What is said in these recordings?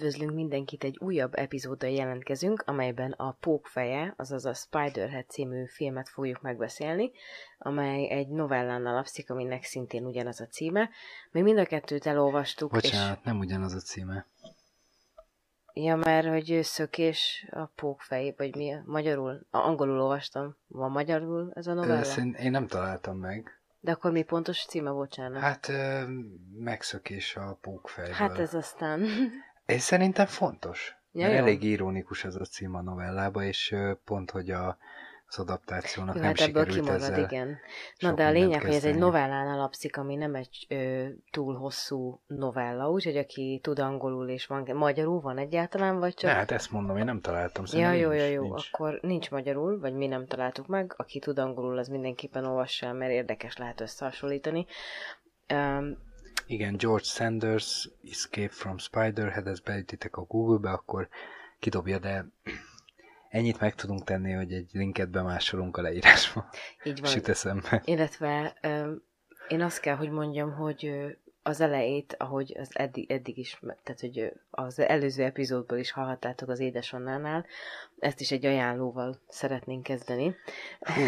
Üdvözlünk mindenkit, egy újabb epizóddal jelentkezünk, amelyben a Pókfeje, azaz a Spiderhead című filmet fogjuk megbeszélni, amely egy novellán alapszik, aminek szintén ugyanaz a címe. Mi mind a kettőt elolvastuk. Bocsánat, és... nem ugyanaz a címe. Ja, mert hogy szökés a pókfej, vagy mi? Magyarul? A, angolul olvastam. Van magyarul ez a novella? Szerint én nem találtam meg. De akkor mi pontos címe, bocsánat? Hát ö, megszökés a pókfejből. Hát ez aztán... És szerintem fontos. Ja, mert elég ironikus ez a cím a novellába, és pont, hogy a, az adaptációnak Jó, nem hát ebből kimarad, ezzel igen. Na de a lényeg, hogy ez egy novellán alapszik, ami nem egy ö, túl hosszú novella, úgyhogy aki tud angolul és van, magyarul van egyáltalán, vagy csak... Ne, hát ezt mondom, én nem találtam. Ja, jó, jó, jó, nincs. akkor nincs magyarul, vagy mi nem találtuk meg. Aki tud angolul, az mindenképpen olvassa mert érdekes lehet összehasonlítani. Um, igen, George Sanders, Escape from Spiderhead, ezt beütitek a Google-be, akkor kidobja, de ennyit meg tudunk tenni, hogy egy linket bemásolunk a leírásba. Így van. Süt eszembe. Illetve én azt kell, hogy mondjam, hogy az elejét, ahogy az eddig, eddig is, tehát hogy az előző epizódból is hallhattátok az Édesannánál, ezt is egy ajánlóval szeretnénk kezdeni. Hú,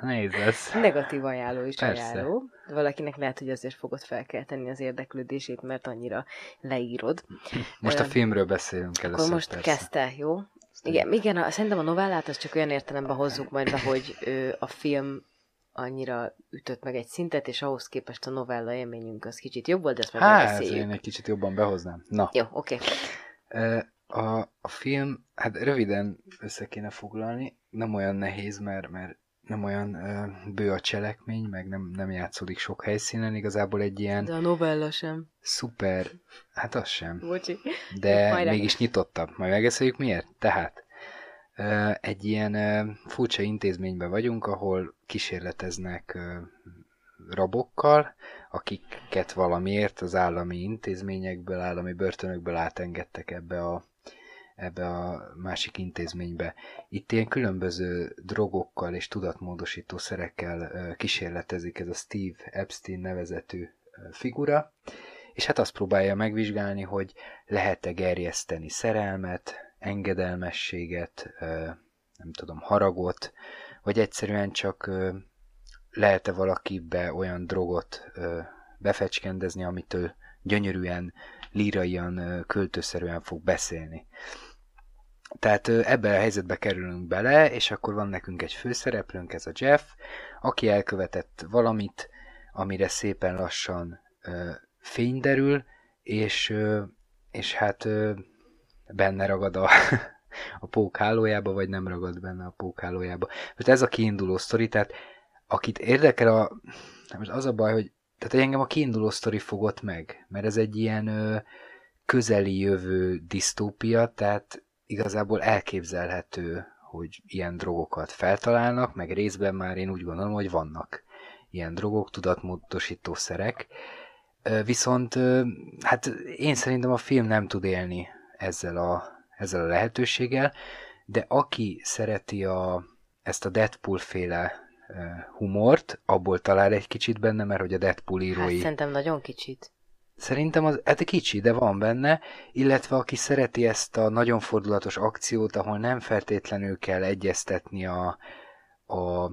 nehéz lesz. Negatív ajánló is Persze. ajánló. Valakinek lehet, hogy azért fogod felkelteni az érdeklődését, mert annyira leírod. Most a filmről beszélünk először. Akkor most persze. kezdte, jó? Igen, igen a, szerintem a novellát az csak olyan értelemben hozzuk majd be, hogy a film annyira ütött meg egy szintet, és ahhoz képest a novella élményünk az kicsit jobb volt, de ezt meg Hát, én egy kicsit jobban behoznám. Na. Jó, oké. Okay. A, a film, hát röviden össze kéne foglalni, nem olyan nehéz, mert, mert nem olyan ö, bő a cselekmény, meg nem, nem játszódik sok helyszínen, igazából egy ilyen... De a novella sem. Szuper, hát az sem. Bocsi. De mégis nyitottabb. Majd megbeszéljük miért? Tehát ö, egy ilyen ö, furcsa intézményben vagyunk, ahol kísérleteznek ö, rabokkal, akiket valamiért az állami intézményekből, állami börtönökből átengedtek ebbe a ebbe a másik intézménybe. Itt ilyen különböző drogokkal és tudatmódosító szerekkel kísérletezik ez a Steve Epstein nevezetű figura, és hát azt próbálja megvizsgálni, hogy lehet-e gerjeszteni szerelmet, engedelmességet, nem tudom, haragot, vagy egyszerűen csak lehet-e valakibe olyan drogot befecskendezni, amitől gyönyörűen, líraian, költőszerűen fog beszélni. Tehát ebbe a helyzetbe kerülünk bele, és akkor van nekünk egy főszereplőnk, ez a Jeff, aki elkövetett valamit, amire szépen lassan ö, fény derül, és, ö, és hát ö, benne ragad a, a pók hálójába, vagy nem ragad benne a pók. Most ez a kiinduló sztori, tehát akit érdekel a... Most az a baj, hogy tehát engem a kiinduló sztori fogott meg, mert ez egy ilyen ö, közeli jövő disztópia, tehát igazából elképzelhető, hogy ilyen drogokat feltalálnak, meg részben már én úgy gondolom, hogy vannak ilyen drogok, tudatmódosító szerek. Viszont hát én szerintem a film nem tud élni ezzel a, ezzel a lehetőséggel, de aki szereti a, ezt a Deadpool féle humort, abból talál egy kicsit benne, mert hogy a Deadpool írói... Hát szerintem nagyon kicsit. Szerintem az, hát kicsi, de van benne, illetve aki szereti ezt a nagyon fordulatos akciót, ahol nem feltétlenül kell egyeztetni a, a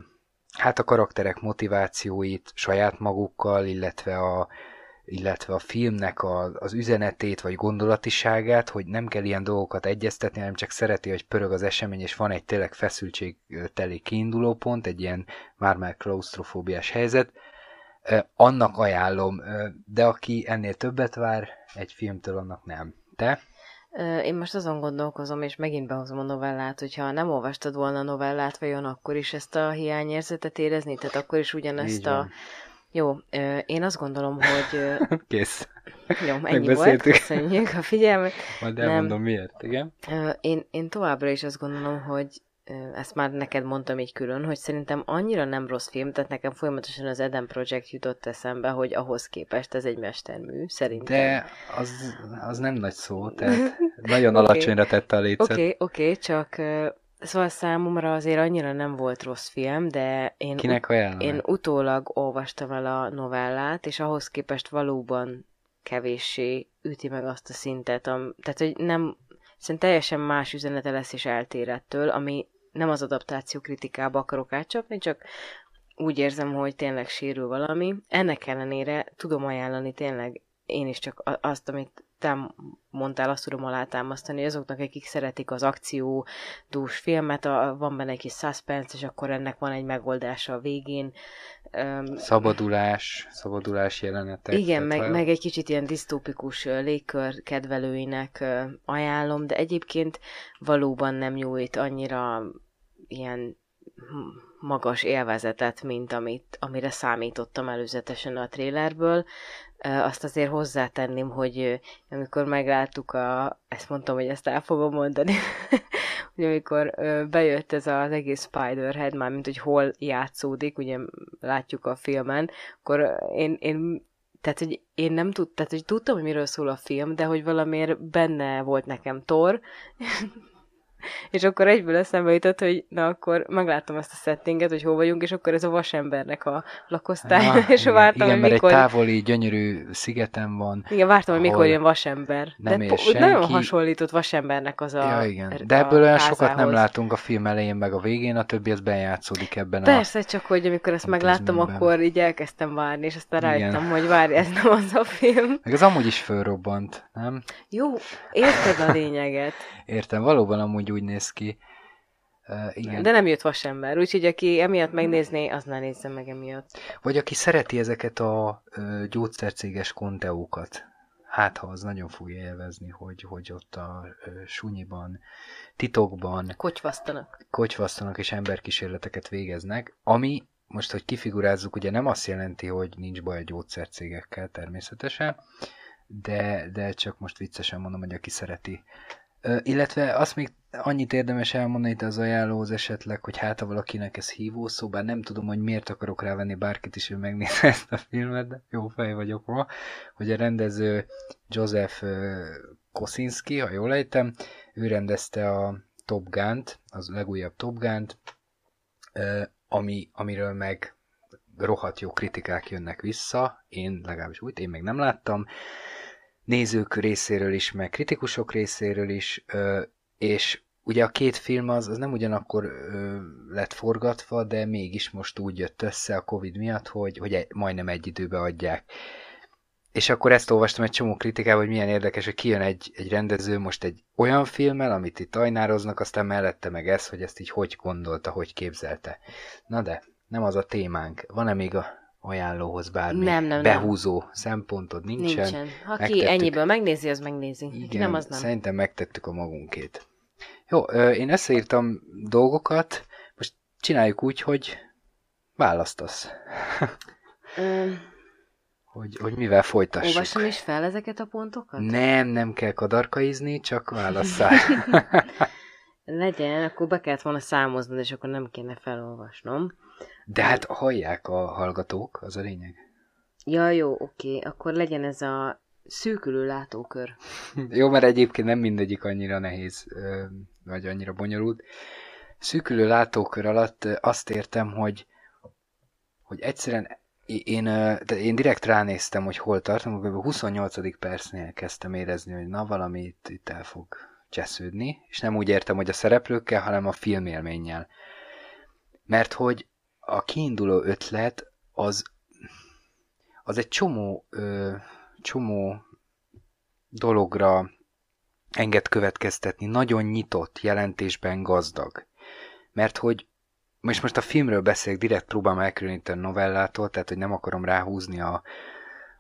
hát a karakterek motivációit saját magukkal, illetve a, illetve a filmnek a, az üzenetét vagy gondolatiságát, hogy nem kell ilyen dolgokat egyeztetni, hanem csak szereti, hogy pörög az esemény, és van egy tényleg feszültségteli kiinduló pont, egy ilyen már-már klaustrofóbiás helyzet, annak ajánlom, de aki ennél többet vár egy filmtől, annak nem. Te? Én most azon gondolkozom, és megint behozom a novellát, hogyha nem olvastad volna a novellát, vajon akkor is ezt a hiányérzetet érezni? Tehát akkor is ugyanezt a... Jó, én azt gondolom, hogy... Kész. Jó, ennyi volt, köszönjük a figyelmet. Majd elmondom nem. miért, igen. Én, én továbbra is azt gondolom, hogy ezt már neked mondtam így külön, hogy szerintem annyira nem rossz film, tehát nekem folyamatosan az Eden Project jutott eszembe, hogy ahhoz képest ez egy mestermű, szerintem. De az, az nem nagy szó, tehát nagyon okay. alacsonyra tette a lécet. Oké, okay, oké, okay, csak Szóval számomra azért annyira nem volt rossz film, de én, Kinek ajánlom? én utólag olvastam el a novellát, és ahhoz képest valóban kevéssé üti meg azt a szintet, am, tehát hogy nem, szerintem teljesen más üzenete lesz és eltér ettől, ami nem az adaptáció kritikába akarok átcsapni, csak úgy érzem, hogy tényleg sérül valami. Ennek ellenére tudom ajánlani tényleg én is csak azt, amit te mondtál, azt tudom alátámasztani, hogy azoknak, akik szeretik az akciódús filmet, a, van benne egy kis suspense, és akkor ennek van egy megoldása a végén. Szabadulás, szabadulás jelenetek. Igen, meg, meg egy kicsit ilyen disztópikus légkör kedvelőinek ajánlom, de egyébként valóban nem nyújt annyira ilyen magas élvezetet, mint amit, amire számítottam előzetesen a trélerből. Azt azért hozzátenném, hogy amikor megláttuk a, ezt mondtam, hogy ezt el fogom mondani, hogy amikor bejött ez az egész Spiderhead, már mint hogy hol játszódik, ugye látjuk a filmen, akkor én, én tehát, hogy én nem tudtam, tehát, hogy tudtam, hogy miről szól a film, de hogy valamiért benne volt nekem Thor, és akkor egyből eszembe jutott, hogy na akkor megláttam ezt a settinget, hogy hol vagyunk, és akkor ez a vasembernek a lakosztály, ja, és igen, vártam, igen, hogy mert mikor... egy távoli, gyönyörű szigeten van. Igen, vártam, hogy mikor jön vasember. Nem De po- nagyon hasonlított vasembernek az a Ja, igen. er- De a ebből olyan sokat nem látunk a film elején, meg a végén, a többi az bejátszódik ebben Persze, csak hogy amikor ezt megláttam, akkor így elkezdtem várni, és aztán rájöttem, hogy várj, ez nem az a film. a... Meg az amúgy is fölrobbant, nem? Jó, érted a lényeget. Értem, valóban amúgy úgy néz ki. Uh, igen. De nem jött vasember, úgyhogy aki emiatt megnézné, az ne nézze meg emiatt. Vagy aki szereti ezeket a ö, gyógyszercéges konteókat, hát ha az nagyon fogja élvezni, hogy, hogy ott a ö, sunyiban, titokban Kocsvasztanak. kocsvasztanak és emberkísérleteket végeznek, ami most, hogy kifigurázzuk, ugye nem azt jelenti, hogy nincs baj a gyógyszercégekkel természetesen, de, de csak most viccesen mondom, hogy aki szereti. Ö, illetve azt még annyit érdemes elmondani itt az ajánlóhoz esetleg, hogy hát ha valakinek ez hívó szó, bár nem tudom, hogy miért akarok rávenni bárkit is, hogy megnézze ezt a filmet, de jó fej vagyok ma, hogy a rendező Joseph Kosinski, ha jól ejtem, ő rendezte a Top Gun-t, az legújabb Top Gun-t, ö, ami, amiről meg rohadt jó kritikák jönnek vissza, én legalábbis úgy, én még nem láttam, nézők részéről is, meg kritikusok részéről is, és ugye a két film az, az nem ugyanakkor ö, lett forgatva, de mégis most úgy jött össze a Covid miatt, hogy, hogy egy, majdnem egy időbe adják. És akkor ezt olvastam egy csomó kritikával, hogy milyen érdekes, hogy kijön egy, egy rendező most egy olyan filmmel, amit itt ajnároznak, aztán mellette meg ez, hogy ezt így hogy gondolta, hogy képzelte. Na de, nem az a témánk. Van-e még a ajánlóhoz bármi Nem, nem, nem. behúzó szempontod? Nincsen. Nincsen. Ha ki Megtettük. ennyiből megnézi, az megnézi. Igen, nem, az nem. szerintem megtettük a magunkét. Jó, én összeírtam dolgokat, most csináljuk úgy, hogy választasz, hogy, hogy mivel folytassuk. olvassam is fel ezeket a pontokat? Nem, nem kell kadarkaizni, csak válasszál. Legyen, akkor be kellett volna számoznod, és akkor nem kéne felolvasnom. De hát hallják a hallgatók, az a lényeg. Ja, jó, oké, akkor legyen ez a szűkülő látókör. Jó, mert egyébként nem mindegyik annyira nehéz, vagy annyira bonyolult. Szűkülő látókör alatt azt értem, hogy, hogy egyszerűen én, én direkt ránéztem, hogy hol tartom, kb. a 28. percnél kezdtem érezni, hogy na valami itt, itt el fog csesződni, és nem úgy értem, hogy a szereplőkkel, hanem a filmélménnyel. Mert hogy a kiinduló ötlet az, az egy csomó, ö, csomó dologra enged következtetni, nagyon nyitott, jelentésben gazdag. Mert hogy most most a filmről beszélek, direkt próbálom elkülöníteni a novellától, tehát hogy nem akarom ráhúzni a,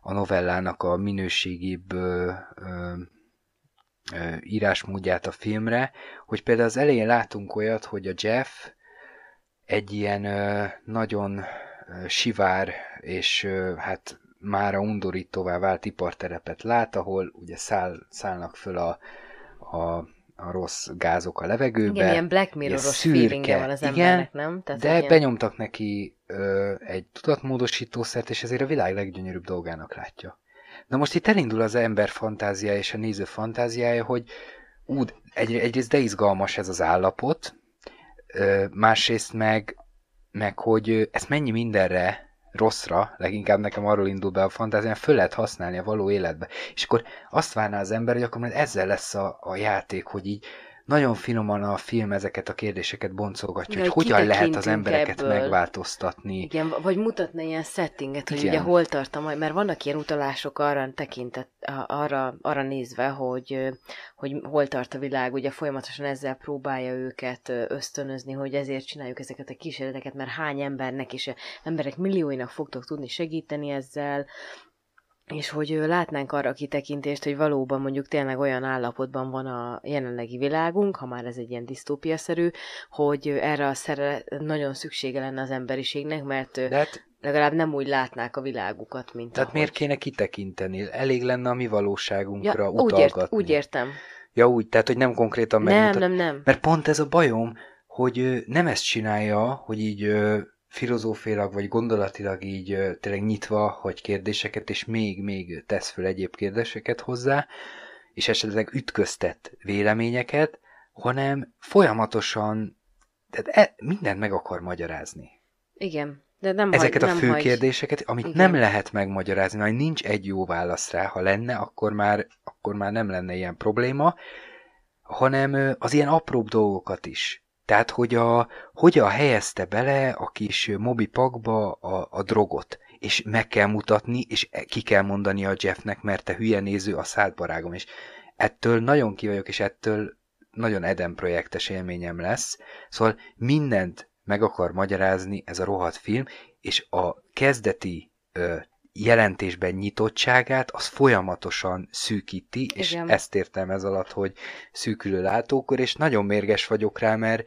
a novellának a minőségibb ö, ö, ö, írásmódját a filmre, hogy például az elején látunk olyat, hogy a Jeff egy ilyen ö, nagyon ö, sivár és ö, hát mára undorítóvá vált iparterepet lát, ahol ugye száll, szállnak föl a, a, a rossz gázok a levegőbe. Igen, ilyen Black Mirror-os feelingje van az igen, embernek, nem? Tehát, de ilyen- benyomtak neki ö, egy tudatmódosítószert, és ezért a világ leggyönyörűbb dolgának látja. Na most itt elindul az ember fantáziája és a néző fantáziája, hogy úgy, egy, egyrészt de izgalmas ez az állapot, ö, másrészt meg, meg hogy ezt mennyi mindenre rosszra, leginkább nekem arról indul be a fantázián, föl lehet használni a való életbe. És akkor azt várná az ember, hogy akkor ezzel lesz a, a játék, hogy így nagyon finoman a film ezeket a kérdéseket boncolgatja, hogy hogyan lehet az embereket ebből. megváltoztatni. Igen, vagy mutatna ilyen settinget, hogy Igen. ugye hol tart a mert vannak ilyen utalások arra tekintet, arra, arra nézve, hogy, hogy hol tart a világ, ugye folyamatosan ezzel próbálja őket ösztönözni, hogy ezért csináljuk ezeket a kísérleteket, mert hány embernek és emberek millióinak fogtok tudni segíteni ezzel, és hogy látnánk arra kitekintést, hogy valóban mondjuk tényleg olyan állapotban van a jelenlegi világunk, ha már ez egy ilyen disztópiaszerű, hogy erre a szere nagyon szüksége lenne az emberiségnek, mert De hát, legalább nem úgy látnák a világukat, mint Tehát ahogy. miért kéne kitekinteni? Elég lenne a mi valóságunkra ja, utalgatni. Úgy, ért, úgy értem. Ja úgy, tehát hogy nem konkrétan megmutat... Nem, nem, nem. Mert pont ez a bajom, hogy nem ezt csinálja, hogy így filozófiailag vagy gondolatilag így tényleg nyitva hogy kérdéseket, és még-még tesz föl egyéb kérdéseket hozzá, és esetleg ütköztet véleményeket, hanem folyamatosan tehát e, mindent meg akar magyarázni. Igen, de nem Ezeket hagy, a fő hagy. kérdéseket, amit Igen. nem lehet megmagyarázni, mert nincs egy jó válasz rá, ha lenne, akkor már, akkor már nem lenne ilyen probléma, hanem az ilyen apróbb dolgokat is tehát, hogy a, hogyan helyezte bele a kis mobi pakba a, a drogot, és meg kell mutatni, és ki kell mondani a Jeffnek, mert te hülye néző, a szádbarágom, és ettől nagyon ki és ettől nagyon Eden projektes élményem lesz. Szóval mindent meg akar magyarázni ez a rohadt film, és a kezdeti ö, jelentésben nyitottságát, az folyamatosan szűkíti, és Igen. ezt értem ez alatt, hogy szűkülő látókor, és nagyon mérges vagyok rá, mert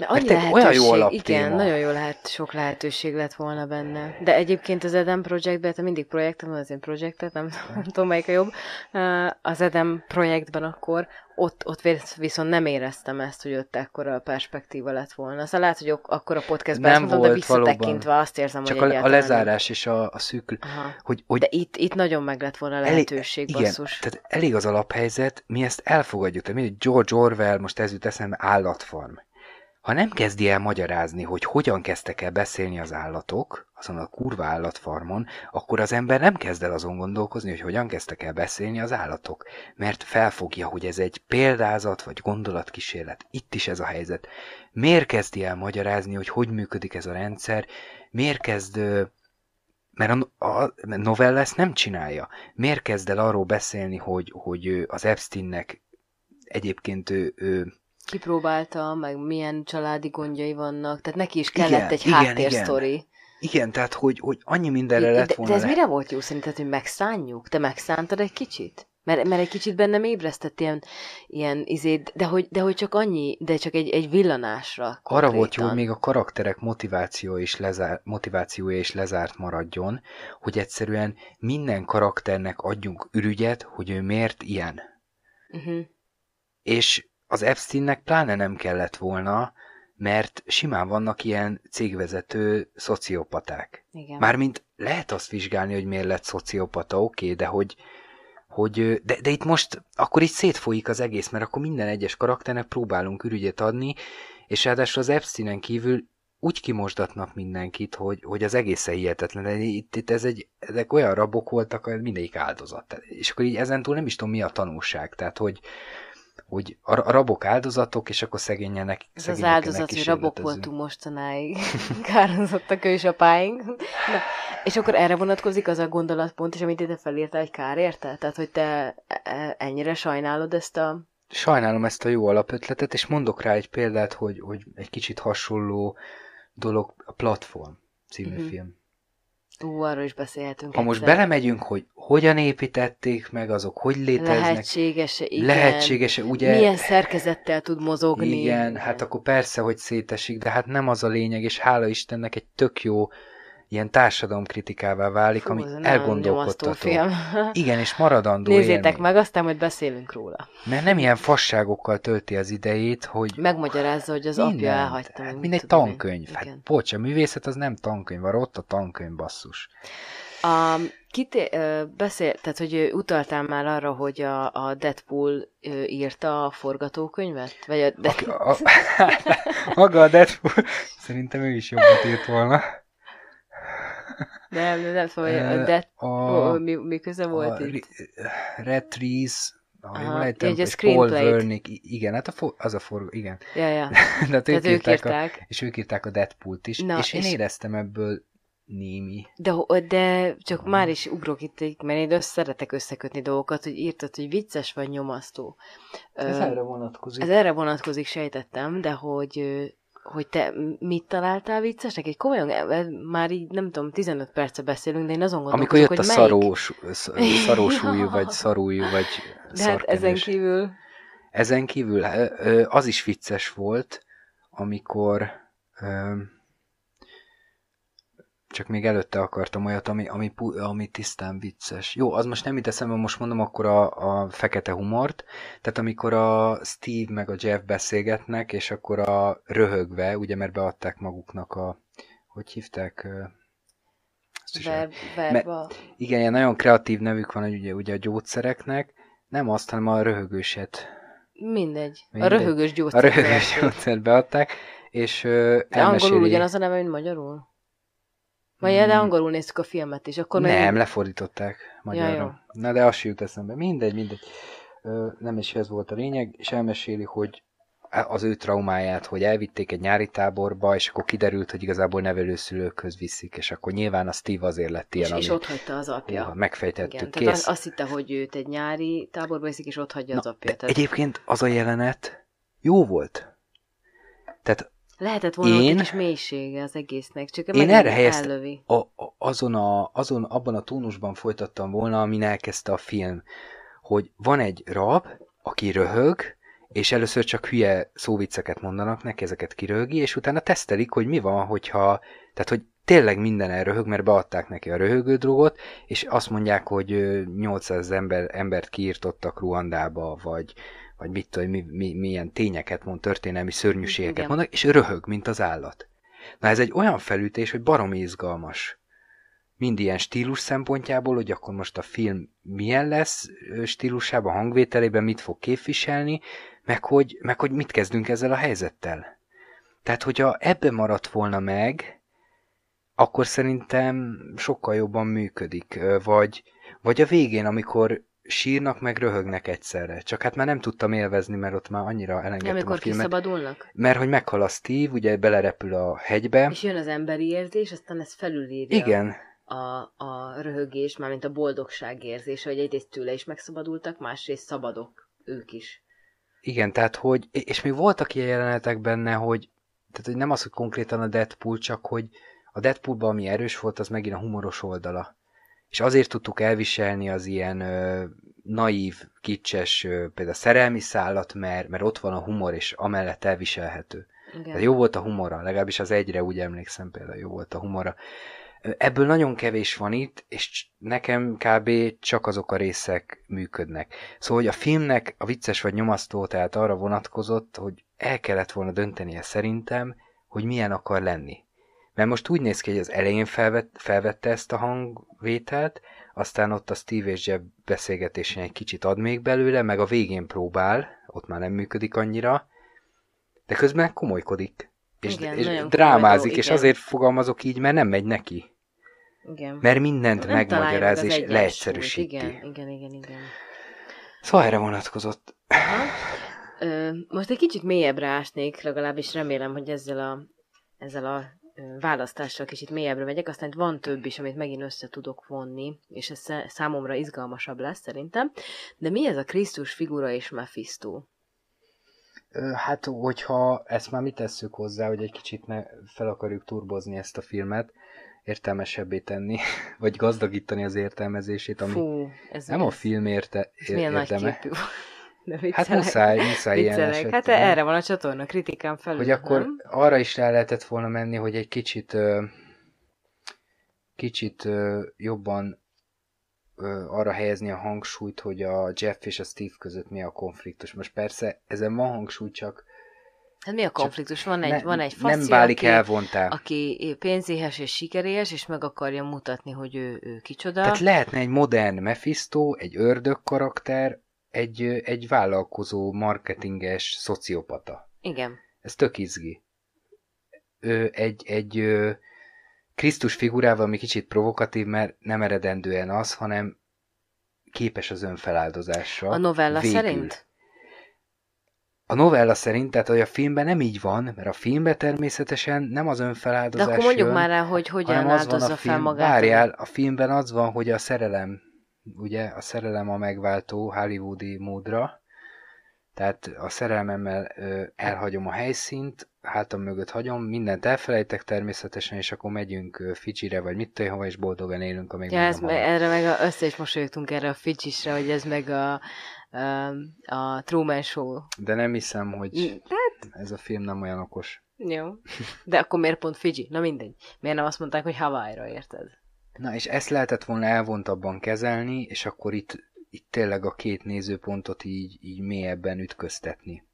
de annyi lehetőség, olyan jó alaptéma. Igen, nagyon jó lehet, sok lehetőség lett volna benne. De egyébként az Edem Projectben, te mindig projektem, az én projektet, nem, nem tudom melyik a jobb, az Edem projektben akkor ott, ott viszont nem éreztem ezt, hogy ott ekkora a perspektíva lett volna. Szóval lehet, hogy akkor a podcastben nem mondom, de visszatekintve valóban. azt érzem, Csak hogy a, a lezárás nem. és a, a szűkül. Hogy, hogy de itt, itt nagyon meg lett volna a lehetőség, elég, basszus. Igen, tehát elég az alaphelyzet, mi ezt elfogadjuk. Tehát George Orwell, most ez jut eszembe, állatfarm ha nem kezdi el magyarázni, hogy hogyan kezdtek el beszélni az állatok, azon a kurva állatfarmon, akkor az ember nem kezd el azon gondolkozni, hogy hogyan kezdtek el beszélni az állatok, mert felfogja, hogy ez egy példázat vagy gondolatkísérlet. Itt is ez a helyzet. Miért kezdi el magyarázni, hogy hogy működik ez a rendszer, miért kezd mert a, a ezt nem csinálja. Miért kezd el arról beszélni, hogy, hogy az Epsteinnek egyébként ő, ő kipróbálta, meg milyen családi gondjai vannak, tehát neki is kellett igen, egy igen, háttérsztori. Igen. Igen, tehát hogy, hogy annyi mindenre lett volna. De, de ez le... mire volt jó szerinted, hogy megszánjuk? Te megszántad egy kicsit? Mert, mert egy kicsit bennem ébresztett ilyen, ilyen izét, de hogy, de hogy csak annyi, de csak egy, egy villanásra. Konkrétan. Arra volt jó, hogy még a karakterek motiváció és lezár, motivációja is lezárt maradjon, hogy egyszerűen minden karakternek adjunk ürügyet, hogy ő miért ilyen. Uh-huh. És az Epsteinnek pláne nem kellett volna, mert simán vannak ilyen cégvezető szociopaták. Igen. Mármint lehet azt vizsgálni, hogy miért lett szociopata, oké, okay, de hogy, hogy de, de itt most akkor így szétfolyik az egész, mert akkor minden egyes karakternek próbálunk ürügyet adni, és ráadásul az Epsteinen kívül úgy kimosdatnak mindenkit, hogy, hogy az egészen hihetetlen. De itt, itt ez egy, ezek olyan rabok voltak, hogy mindegyik áldozat. És akkor így ezentúl nem is tudom, mi a tanulság. Tehát, hogy, hogy a rabok áldozatok, és akkor szegényenek Ez az áldozat, hogy rabok voltunk mostanáig. Kározottak ősapáink. Na, és akkor erre vonatkozik az a gondolatpont, és amit ide felírtál, hogy kár érte? Tehát, hogy te e, ennyire sajnálod ezt a... Sajnálom ezt a jó alapötletet, és mondok rá egy példát, hogy, hogy egy kicsit hasonló dolog a Platform című uh-huh. film. Ú, arról is beszélhetünk. Ha egyszer. most belemegyünk, hogy hogyan építették meg, azok hogy léteznek. Lehetséges-e, igen. Lehetséges-e, ugye? Milyen szerkezettel tud mozogni. Igen, hát akkor persze, hogy szétesik, de hát nem az a lényeg, és hála Istennek egy tök jó ilyen társadalomkritikává válik, Fú, ami elgondolkodtató. Film. Igen, és maradandó Nézzétek élmény. meg, aztán majd beszélünk róla. Mert nem ilyen fasságokkal tölti az idejét, hogy... Megmagyarázza, hogy az mindent, apja elhagyta. Hát, mint egy tankönyv. Én. Hát, bocs, a művészet az nem tankönyv, van ott a tankönyv basszus. A, kit, beszél, tehát, hogy utaltál már arra, hogy a, a Deadpool írta a forgatókönyvet? Vagy a Deadpool... A, a, maga a Deadpool, szerintem ő is jobbat írt volna. Nem, nem, nem, szóval Ö, a a- mi, mi köze volt a itt? Ri- Red Trees, ha jól ejtem, egy a és Paul i- igen, hát a for, az a forgó, igen. Ja, ja. De hát ők A, írták. és ők írták a Deadpool-t is, Na, és én és- éreztem ebből némi. De, de csak Aha. már is ugrok itt, mert én össze szeretek összekötni dolgokat, hogy írtad, hogy vicces vagy nyomasztó. Ez Ö, erre vonatkozik. ez erre vonatkozik, sejtettem, de hogy, hogy te mit találtál viccesnek? Egy komolyan, ö, már így nem tudom, 15 perce beszélünk, de én azon Amikor gondolkozok, jött a hogy melyik. szarós, sz- szarósúlyú, vagy szarújú, vagy De hát ezen kívül... Ezen kívül az is vicces volt, amikor csak még előtte akartam olyat, ami, ami, ami tisztán vicces. Jó, az most nem jut eszembe, most mondom akkor a, a fekete humort. Tehát amikor a Steve meg a Jeff beszélgetnek, és akkor a röhögve, ugye mert beadták maguknak a, hogy hívták? Ver, verba. igen, ilyen nagyon kreatív nevük van ugye, ugye a gyógyszereknek, nem azt, hanem a röhögőset. Mindegy. A Mindegy. röhögös A gyógyszer. röhögős gyógyszert beadták, és ö, De angolul elmeséli... ugyanaz a neve, mint magyarul? Vagy de Mm. angolul néztük a filmet is, akkor meg- Nem, lefordították magyarra. jó. Na de az se jut eszembe. Mindegy, mindegy. Ö, nem is ez volt a lényeg, és elmeséli, hogy az ő traumáját, hogy elvitték egy nyári táborba, és akkor kiderült, hogy igazából nevelőszülőkhöz viszik, és akkor nyilván a Steve azért lett ilyen, és, és ott hagyta az apja. Ja, megfejtettük, Igen, kész. tehát azt, hitte, hogy őt egy nyári táborba viszik, és ott hagyja az Na, apja. de Tehát egyébként az a jelenet jó volt. Tehát lehetett volna én- egy kis mélysége az egésznek, csak Én erre helyeztem- a, a, azon, a, azon abban a tónusban folytattam volna, amin elkezdte a film, hogy van egy rab, aki röhög, és először csak hülye szóvicceket mondanak neki, ezeket kiröhögi, és utána tesztelik, hogy mi van, hogyha, tehát hogy tényleg minden elröhög, mert beadták neki a röhögő drogot, és azt mondják, hogy ö, 800 ember, embert kiirtottak Ruandába, vagy, vagy mit tudom, mi, mi, milyen tényeket mond, történelmi szörnyűségeket Igen. mondanak, és röhög, mint az állat. Na ez egy olyan felütés, hogy baromi izgalmas. Mind ilyen stílus szempontjából, hogy akkor most a film milyen lesz stílusában, hangvételében, mit fog képviselni, meg hogy, meg hogy mit kezdünk ezzel a helyzettel. Tehát, hogyha ebbe maradt volna meg, akkor szerintem sokkal jobban működik. Vagy, vagy a végén, amikor sírnak, meg röhögnek egyszerre. Csak hát már nem tudtam élvezni, mert ott már annyira elengedtem Amikor a filmet. kiszabadulnak? Mert hogy meghal a Steve, ugye belerepül a hegybe. És jön az emberi érzés, aztán ez felülírja Igen, a, a röhögés, mármint a boldogság érzése, hogy egyrészt tőle is megszabadultak, másrészt szabadok ők is. igen, tehát hogy, és még voltak ilyen jelenetek benne, hogy, tehát hogy nem az, hogy konkrétan a Deadpool, csak hogy a Deadpoolban ami erős volt, az megint a humoros oldala. És azért tudtuk elviselni az ilyen ö, naív, kicses, ö, például szerelmi szállat, mert, mert ott van a humor, és amellett elviselhető. Igen. De jó volt a humora, legalábbis az egyre úgy emlékszem például, jó volt a humora. Ebből nagyon kevés van itt, és nekem kb. csak azok a részek működnek. Szóval, hogy a filmnek a vicces vagy nyomasztó, tehát arra vonatkozott, hogy el kellett volna döntenie szerintem, hogy milyen akar lenni. Mert most úgy néz ki, hogy az elején felvett, felvette ezt a hangvételt, aztán ott a Steve és Jeb beszélgetésén egy kicsit ad még belőle, meg a végén próbál, ott már nem működik annyira, de közben komolykodik. És, Igen, és drámázik, komoly, és igen. azért fogalmazok így, mert nem megy neki. Igen. Mert mindent Nem megmagyaráz és leegyszerűsíti. Igen, igen, igen, igen. Szóval erre vonatkozott. Aha. Ö, most egy kicsit mélyebbre ásnék, legalábbis remélem, hogy ezzel a, ezzel a ö, választással kicsit mélyebbre megyek, aztán itt van több is, amit megint össze tudok vonni, és ez számomra izgalmasabb lesz szerintem. De mi ez a Krisztus figura és Mephisto? Hát, hogyha ezt már mi tesszük hozzá, hogy egy kicsit ne fel akarjuk turbozni ezt a filmet, értelmesebbé tenni, vagy gazdagítani az értelmezését, ami Fú, ez nem a ez- film érte, ez érdeme. De Hát viccelek. muszáj, muszáj ilyen Viccelek. Hát esetben. erre van a csatorna, kritikán felül. Hogy akkor nem? arra is rá lehetett volna menni, hogy egy kicsit kicsit jobban arra helyezni a hangsúlyt, hogy a Jeff és a Steve között mi a konfliktus. Most persze ezen van hangsúly, csak Hát mi a konfliktus? Van egy, ne, van egy nem faszi, válik aki, elvontá. aki pénzéhes és sikeréhes, és meg akarja mutatni, hogy ő, ő kicsoda. Tehát lehetne egy modern Mephisto, egy ördög karakter, egy, egy vállalkozó, marketinges szociopata. Igen. Ez tök izgi. Ö, egy, egy ö, Krisztus figurával, ami kicsit provokatív, mert nem eredendően az, hanem képes az önfeláldozásra. A novella végül. szerint? A novella szerint, tehát hogy a filmben nem így van, mert a filmben természetesen nem az önfeláldozás De akkor mondjuk jön, már rá, hogy hogyan áldozza fel magát. Várjál, a filmben az van, hogy a szerelem, ugye, a szerelem a megváltó hollywoodi módra, tehát a szerelmemmel elhagyom a helyszínt, hátam mögött hagyom, mindent elfelejtek természetesen, és akkor megyünk Fidzsire, vagy mit hova, és boldogan élünk, amíg ja, ez me, erre meg a, össze is mosolyogtunk erre a Fidzsisre, hogy ez meg a, a, a Truman Show. De nem hiszem, hogy hát... ez a film nem olyan okos. Jó. De akkor miért pont Fiji? Na mindegy. Miért nem azt mondták, hogy Hawaii-ra érted? Na, és ezt lehetett volna elvontabban kezelni, és akkor itt itt tényleg a két nézőpontot így, így mélyebben ütköztetni.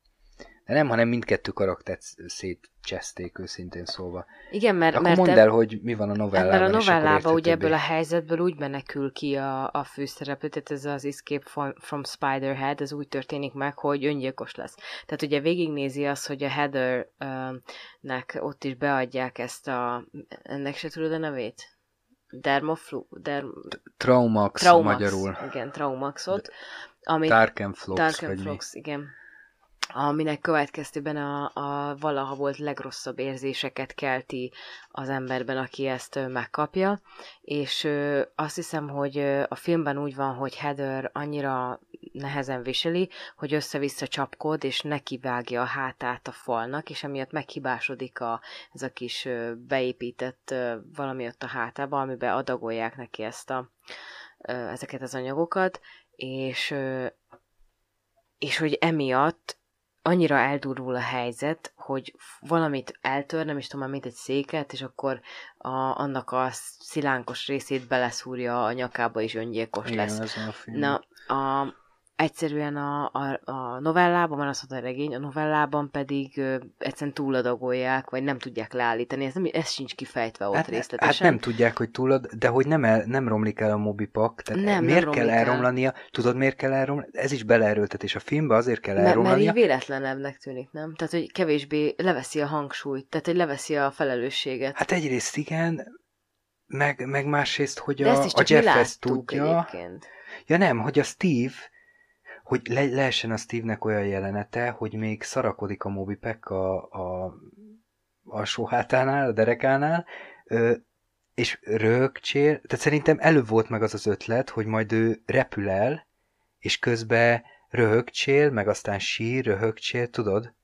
De nem, hanem mindkettő karaktert szétcseszték őszintén szólva. Igen, mert... Akkor mert mondd el, hogy mi van a novellában. Mert a novellában ugye ebből a helyzetből úgy menekül ki a, a főszereplő, tehát ez az Escape from, from Spiderhead, ez úgy történik meg, hogy öngyilkos lesz. Tehát ugye végignézi azt, hogy a Heather-nek ott is beadják ezt a... Ennek se tudod a nevét? Dermoflu, derm... Traumax, Traumax magyarul. Igen, Traumaxot. Amit, Darkenflox. Darkenflox, igen aminek következtében a, a valaha volt legrosszabb érzéseket kelti az emberben, aki ezt megkapja, és ö, azt hiszem, hogy a filmben úgy van, hogy Heather annyira nehezen viseli, hogy össze-vissza csapkod, és nekivágja a hátát a falnak, és emiatt meghibásodik a, ez a kis beépített valami ott a hátába, amiben adagolják neki ezt a, ezeket az anyagokat, és és hogy emiatt annyira eldurul a helyzet, hogy valamit eltör, nem is tudom, mint egy széket, és akkor a, annak a szilánkos részét beleszúrja a nyakába, és öngyilkos Igen, lesz. Ez a film. Na, a, egyszerűen a, a, a novellában, van az a regény, a novellában pedig ö, egyszerűen túladagolják, vagy nem tudják leállítani, ez, nem, ez sincs kifejtve ott hát, részletesen. Hát nem tudják, hogy túlad, de hogy nem, el, nem romlik el a mobipak, tehát nem, miért nem kell elromlania, el. tudod miért kell elromlani, ez is beleerőltetés a filmbe, azért kell mert, elromlania. Mert így véletlenebbnek tűnik, nem? Tehát, hogy kevésbé leveszi a hangsúlyt, tehát, hogy leveszi a felelősséget. Hát egyrészt igen, meg, meg másrészt, hogy a, a Jeff ezt tudja. Egyébként. Ja nem, hogy a Steve hogy le, lehessen a Steve-nek olyan jelenete, hogy még szarakodik a Mobipack a, a alsó hátánál, a derekánál, ö, és rögcsél, tehát szerintem előbb volt meg az az ötlet, hogy majd ő repül el, és közben röhögcsél, meg aztán sír, röhögcsél, tudod?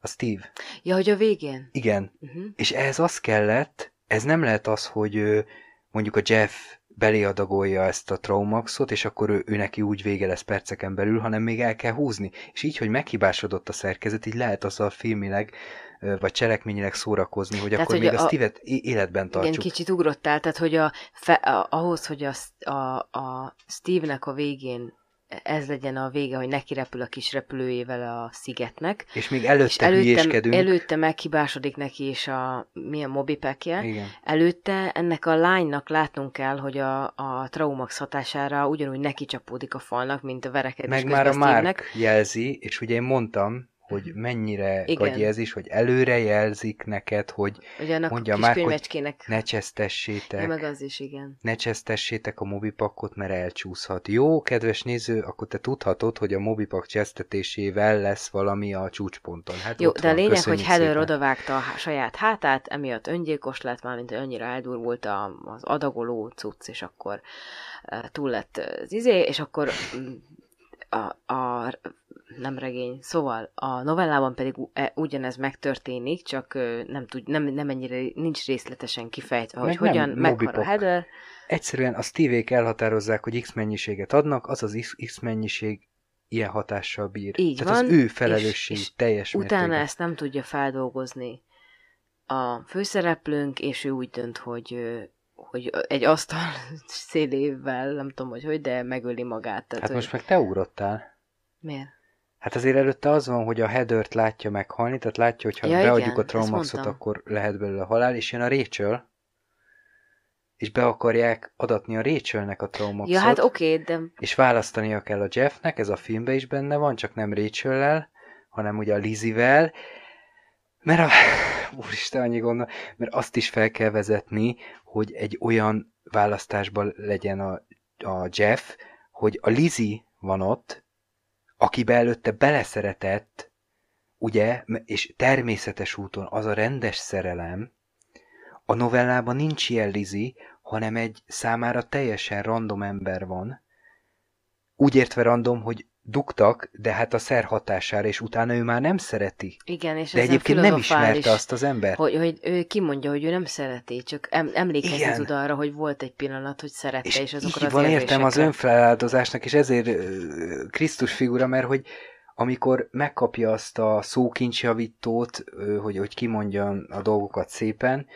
A Steve. Ja, hogy a végén? Igen. Uh-huh. És ehhez az kellett, ez nem lehet az, hogy mondjuk a Jeff belé adagolja ezt a Traumaxot, és akkor ő, ő neki úgy vége lesz perceken belül, hanem még el kell húzni. És így, hogy meghibásodott a szerkezet, így lehet a filmileg vagy cselekményileg szórakozni, hogy tehát, akkor hogy még a, a Steve-et életben tartsuk. Igen, kicsit ugrottál, tehát hogy a, fe, a, ahhoz, hogy a, a, a Steve-nek a végén ez legyen a vége, hogy neki repül a kis repülőjével a szigetnek. És még előtte, és előtte Előtte meghibásodik neki is a milyen mobipekje. Igen. Előtte ennek a lánynak látnunk kell, hogy a, a traumax hatására ugyanúgy neki csapódik a falnak, mint a verekedés Meg már a Mark jelzi, és ugye én mondtam, hogy mennyire is, hogy előre jelzik neked, hogy Ugye mondja már, hogy ne csesztessétek. Ja, meg az is, igen. Ne csesztessétek a mobipakot, mert elcsúszhat. Jó, kedves néző, akkor te tudhatod, hogy a mobipak csesztetésével lesz valami a csúcsponton. Hát Jó, de a lényeg, hogy Heather odavágta a saját hátát, emiatt öngyilkos lett, mármint annyira eldurvult az adagoló cucc, és akkor túl lett az izé, és akkor mm, a, a nem regény, szóval a novellában pedig e, ugyanez megtörténik, csak nem, tud, nem, nem ennyire nincs részletesen kifejtve, hogy Meg hogyan meghal a Heather. Egyszerűen a Steve-ék elhatározzák, hogy X mennyiséget adnak, az az X mennyiség ilyen hatással bír. Így Tehát van, az ő felelősség és, és teljes utána mértékben. ezt nem tudja feldolgozni a főszereplőnk, és ő úgy dönt, hogy hogy egy asztal szélével, nem tudom, hogy hogy, de megöli magát. Tehát, hát most meg te ugrottál. Miért? Hát azért előtte az van, hogy a headert látja meghalni, tehát látja, hogy ha ja, beadjuk igen, a Traumaxot, akkor lehet belőle halál, és jön a Rachel, és be akarják adatni a Rachelnek a Traumaxot. Ja, hát oké, okay, de... És választania kell a Jeffnek, ez a filmben is benne van, csak nem Rachel-lel, hanem ugye a Lizzie-vel, mert a, úristen, annyi gondol, mert azt is fel kell vezetni, hogy egy olyan választásban legyen a, a Jeff, hogy a Lizzie van ott, akibe előtte beleszeretett, ugye, és természetes úton az a rendes szerelem, a novellában nincs ilyen Lizzie, hanem egy számára teljesen random ember van. Úgy értve random, hogy dugtak, de hát a szer hatására, és utána ő már nem szereti. Igen, és De egyébként nem ismerte azt az ember. Hogy, hogy ő kimondja, hogy ő nem szereti, csak em, emlékezni tud arra, hogy volt egy pillanat, hogy szerette, és, és azokra az van értem az önfeláldozásnak, és ezért Krisztus figura, mert hogy amikor megkapja azt a szókincsjavítót, hogy, hogy kimondja a dolgokat szépen,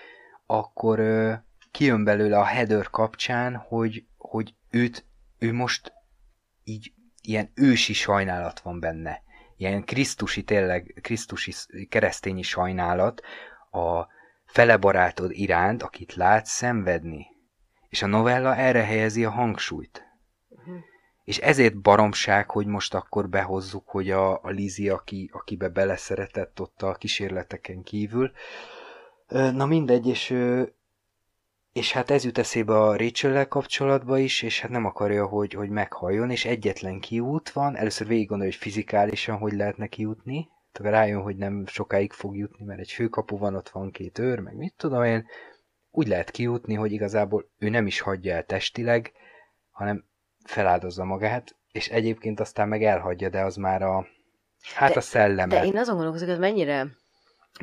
akkor kijön belőle a header kapcsán, hogy, hogy őt, ő most így ilyen ősi sajnálat van benne. Ilyen krisztusi, tényleg krisztusi keresztényi sajnálat a fele barátod iránt, akit lát szenvedni. És a novella erre helyezi a hangsúlyt. Uh-huh. És ezért baromság, hogy most akkor behozzuk, hogy a, a Lizi, aki, akibe beleszeretett ott a kísérleteken kívül. Na mindegy, és és hát ez jut eszébe a rachel kapcsolatba is, és hát nem akarja, hogy, hogy meghalljon, és egyetlen kiút van, először végig gondolja, hogy fizikálisan hogy lehetne kijutni, tehát rájön, hogy nem sokáig fog jutni, mert egy főkapu van, ott van két őr, meg mit tudom én, úgy lehet kijutni, hogy igazából ő nem is hagyja el testileg, hanem feláldozza magát, és egyébként aztán meg elhagyja, de az már a, hát de, a szelleme. De én azon gondolkozok, hogy mennyire,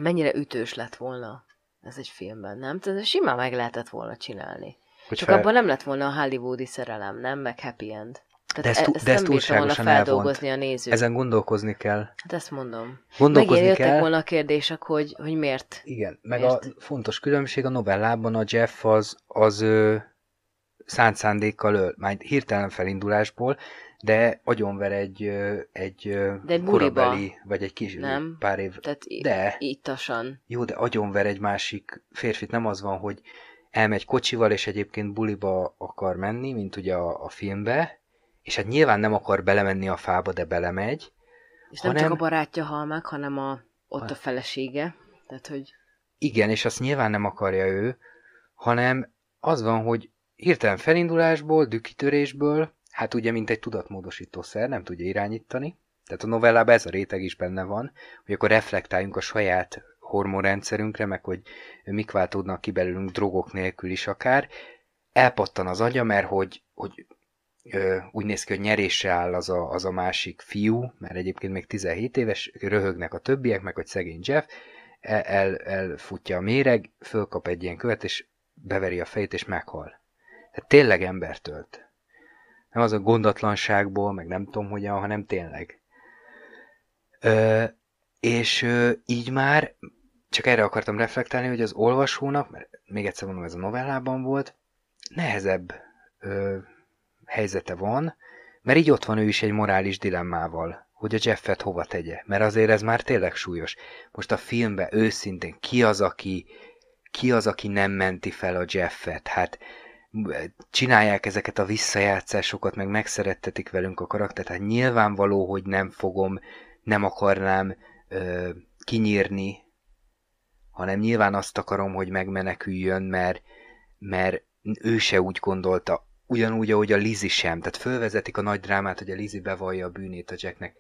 mennyire ütős lett volna ez egy filmben, nem? Tehát simán meg lehetett volna csinálni. Hogy Csak abban nem lett volna a hollywoodi szerelem, nem? Meg happy end. Tehát de ezt, e- ezt de ezt nem bírta volna feldolgozni elvont. a néző. Ezen gondolkozni kell. Hát ezt mondom. Gondolkozni Megint kell. volna a kérdések, hogy, hogy miért. Igen, meg miért? a fontos különbség a novellában a Jeff az, az ö, szánt szándékkal öl, már hirtelen felindulásból, de agyonver egy, egy de korabeli, vagy egy kis nem. pár év. Tehát de, ittasan. Jó, de agyonver egy másik férfit. Nem az van, hogy elmegy kocsival, és egyébként buliba akar menni, mint ugye a, a filmbe, és hát nyilván nem akar belemenni a fába, de belemegy. És nem hanem, csak a barátja hal meg, hanem a, ott a felesége. Tehát, hogy... Igen, és azt nyilván nem akarja ő, hanem az van, hogy hirtelen felindulásból, dükitörésből hát ugye, mint egy tudatmódosítószer, nem tudja irányítani. Tehát a novellában ez a réteg is benne van, hogy akkor reflektáljunk a saját hormonrendszerünkre, meg hogy mik váltódnak ki belőlünk drogok nélkül is akár. Elpattan az agya, mert hogy, hogy ö, úgy néz ki, hogy nyerésre áll az a, az a másik fiú, mert egyébként még 17 éves, röhögnek a többiek, meg hogy szegény Jeff, el, el, elfutja a méreg, fölkap egy ilyen követ, és beveri a fejét, és meghal. Tehát tényleg embert tölt. Nem az a gondatlanságból, meg nem tudom hogyan, hanem tényleg. Ö, és ö, így már csak erre akartam reflektálni, hogy az olvasónak, mert még egyszer mondom, ez a novellában volt, nehezebb ö, helyzete van, mert így ott van ő is egy morális dilemmával, hogy a Jeffet hova tegye, mert azért ez már tényleg súlyos. Most a filmben őszintén ki az, aki, ki az, aki nem menti fel a Jeffet? Hát csinálják ezeket a visszajátszásokat, meg megszerettetik velünk a karaktert, hát nyilvánvaló, hogy nem fogom, nem akarnám ö, kinyírni, hanem nyilván azt akarom, hogy megmeneküljön, mert, mert ő se úgy gondolta, ugyanúgy, ahogy a Lizi sem. Tehát fölvezetik a nagy drámát, hogy a Lizi bevallja a bűnét a Jacknek.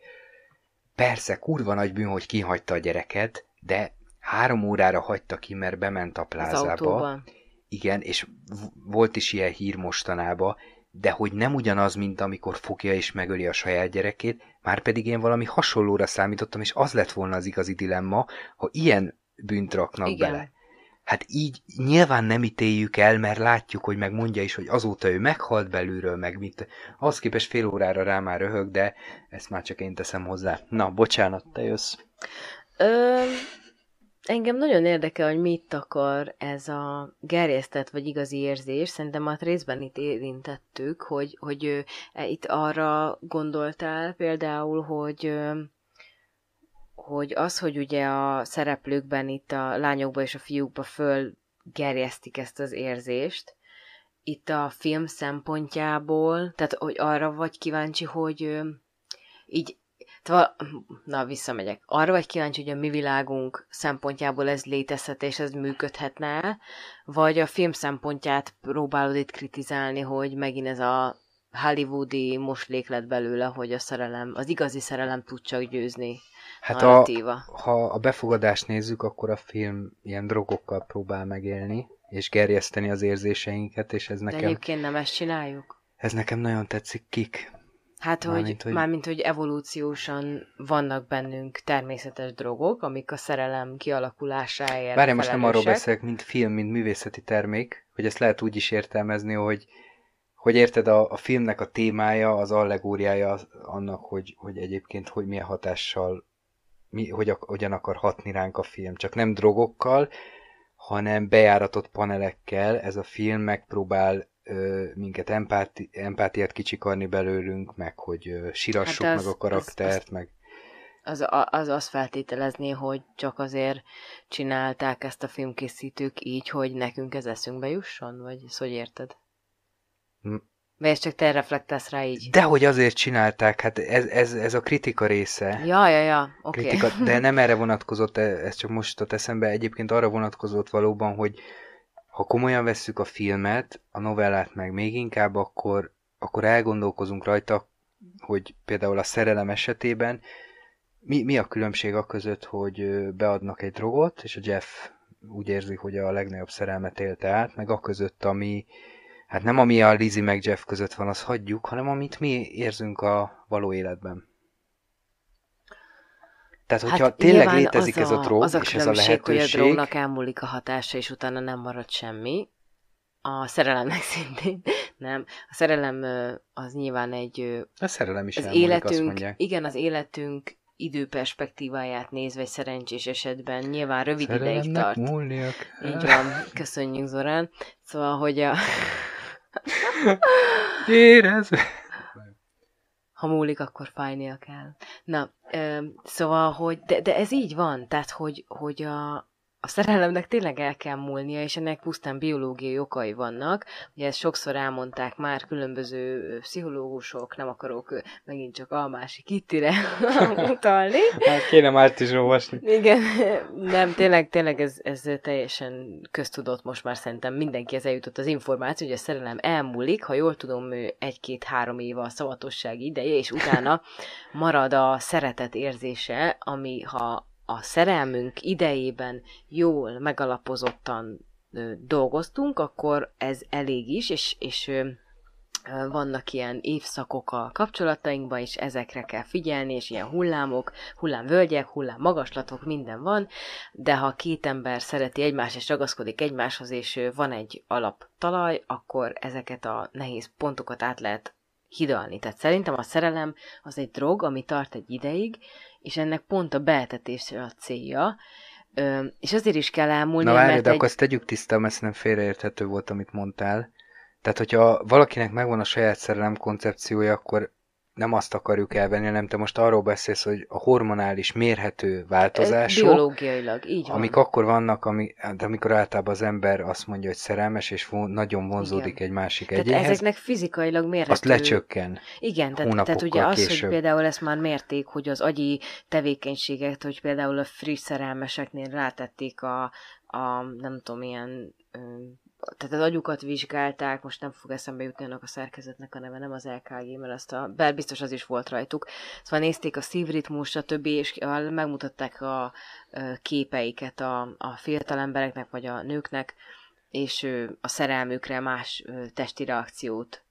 Persze, kurva nagy bűn, hogy kihagyta a gyereket, de három órára hagyta ki, mert bement a plázába. Igen, és volt is ilyen hír mostanában, de hogy nem ugyanaz, mint amikor fogja és megöli a saját gyerekét, már pedig én valami hasonlóra számítottam, és az lett volna az igazi dilemma, ha ilyen bűnt raknak Igen. bele. Hát így nyilván nem ítéljük el, mert látjuk, hogy megmondja is, hogy azóta ő meghalt belülről, meg mit. Az képest fél órára rá már röhög, de ezt már csak én teszem hozzá. Na, bocsánat, te jössz. Ö, Engem nagyon érdekel, hogy mit akar ez a gerjesztett vagy igazi érzés. Szerintem már részben itt érintettük, hogy, hogy e, itt arra gondoltál például, hogy hogy az, hogy ugye a szereplőkben itt a lányokba és a fiúkba föl gerjesztik ezt az érzést, itt a film szempontjából, tehát hogy arra vagy kíváncsi, hogy így Szóval, na, visszamegyek. Arra vagy kíváncsi, hogy a mi világunk szempontjából ez létezhet, és ez működhetne vagy a film szempontját próbálod itt kritizálni, hogy megint ez a hollywoodi moslék lett belőle, hogy a szerelem, az igazi szerelem tud csak győzni. Hát a, ha a befogadást nézzük, akkor a film ilyen drogokkal próbál megélni, és gerjeszteni az érzéseinket, és ez nekem... De egyébként nem ezt csináljuk? Ez nekem nagyon tetszik, kik? Hát, hogy, mármint, hogy... mármint, hogy evolúciósan vannak bennünk természetes drogok, amik a szerelem kialakulásáért Várj, most nem arról beszélek, mint film, mint művészeti termék, hogy ezt lehet úgy is értelmezni, hogy hogy érted, a, a filmnek a témája, az allegóriája annak, hogy, hogy egyébként hogy milyen hatással, mi, hogy, hogyan akar hatni ránk a film. Csak nem drogokkal, hanem bejáratott panelekkel ez a film megpróbál minket empáti, empátiát kicsikarni belőlünk, meg hogy ö, sírassuk hát az, meg a karaktert, az, meg... Az, az azt feltételezné, hogy csak azért csinálták ezt a filmkészítők így, hogy nekünk ez eszünkbe jusson? Vagy ezt hogy érted? Hm. Vagy ez csak te reflektálsz rá így? Dehogy azért csinálták, hát ez, ez, ez a kritika része. Ja, ja, ja, oké. Okay. de nem erre vonatkozott, e, ez csak most jutott eszembe, egyébként arra vonatkozott valóban, hogy ha komolyan vesszük a filmet, a novellát meg még inkább, akkor, akkor elgondolkozunk rajta, hogy például a szerelem esetében mi, mi a különbség a között, hogy beadnak egy drogot, és a Jeff úgy érzi, hogy a legnagyobb szerelmet élte át, meg a között, ami, hát nem ami a Lizzie meg Jeff között van, az hagyjuk, hanem amit mi érzünk a való életben. Tehát, hogyha hát tényleg létezik ez a drog, az a és ez a lehetőség... hogy a drognak elmúlik a hatása, és utána nem marad semmi. A szerelemnek szintén nem. A szerelem az nyilván egy... A szerelem is az elmúlik, életünk, azt mondják. Igen, az életünk időperspektíváját nézve egy szerencsés esetben nyilván rövid ideig tart. múlniak. Így van, köszönjük Zorán. Szóval, hogy a... Érez! Ha múlik, akkor fájnia kell. Na, ö, szóval, hogy, de, de ez így van, tehát, hogy, hogy a, a szerelemnek tényleg el kell múlnia, és ennek pusztán biológiai okai vannak. Ugye ezt sokszor elmondták már különböző pszichológusok, nem akarok megint csak a másik kittire utalni. Hát kéne már is olvasni. Igen, nem, tényleg, tényleg ez, ez teljesen köztudott most már szerintem mindenki ez eljutott az információ, hogy a szerelem elmúlik, ha jól tudom, egy-két-három éve a szavatosság ideje, és utána marad a szeretet érzése, ami ha a szerelmünk idejében jól, megalapozottan dolgoztunk, akkor ez elég is, és, és vannak ilyen évszakok a kapcsolatainkban, és ezekre kell figyelni, és ilyen hullámok, hullámvölgyek, hullámmagaslatok, minden van, de ha két ember szereti egymást, és ragaszkodik egymáshoz, és van egy alaptalaj, akkor ezeket a nehéz pontokat át lehet hidalni. Tehát szerintem a szerelem az egy drog, ami tart egy ideig, és ennek pont a beetetés a célja, Ö, és azért is kell elmúlni, Na várj, mert de egy... akkor azt tegyük tiszta, mert nem félreérthető volt, amit mondtál. Tehát, hogyha valakinek megvan a saját szerelem koncepciója, akkor nem azt akarjuk elvenni, hanem te most arról beszélsz, hogy a hormonális mérhető változások, biológiailag, így van. amik akkor vannak, ami, de amikor általában az ember azt mondja, hogy szerelmes, és von, nagyon vonzódik Igen. egy másik tehát egyéhez, ezeknek fizikailag mérhető. Azt lecsökken. Igen, tehát, tehát ugye az, később. hogy például ezt már mérték, hogy az agyi tevékenységet, hogy például a friss szerelmeseknél rátették a, a nem tudom, ilyen tehát az agyukat vizsgálták, most nem fog eszembe jutni annak a szerkezetnek a neve, nem az LKG, mert azt a, bár biztos az is volt rajtuk. Szóval nézték a szívritmus, stb. és megmutatták a képeiket a, a fiatal embereknek, vagy a nőknek, és a szerelmükre más testi reakciót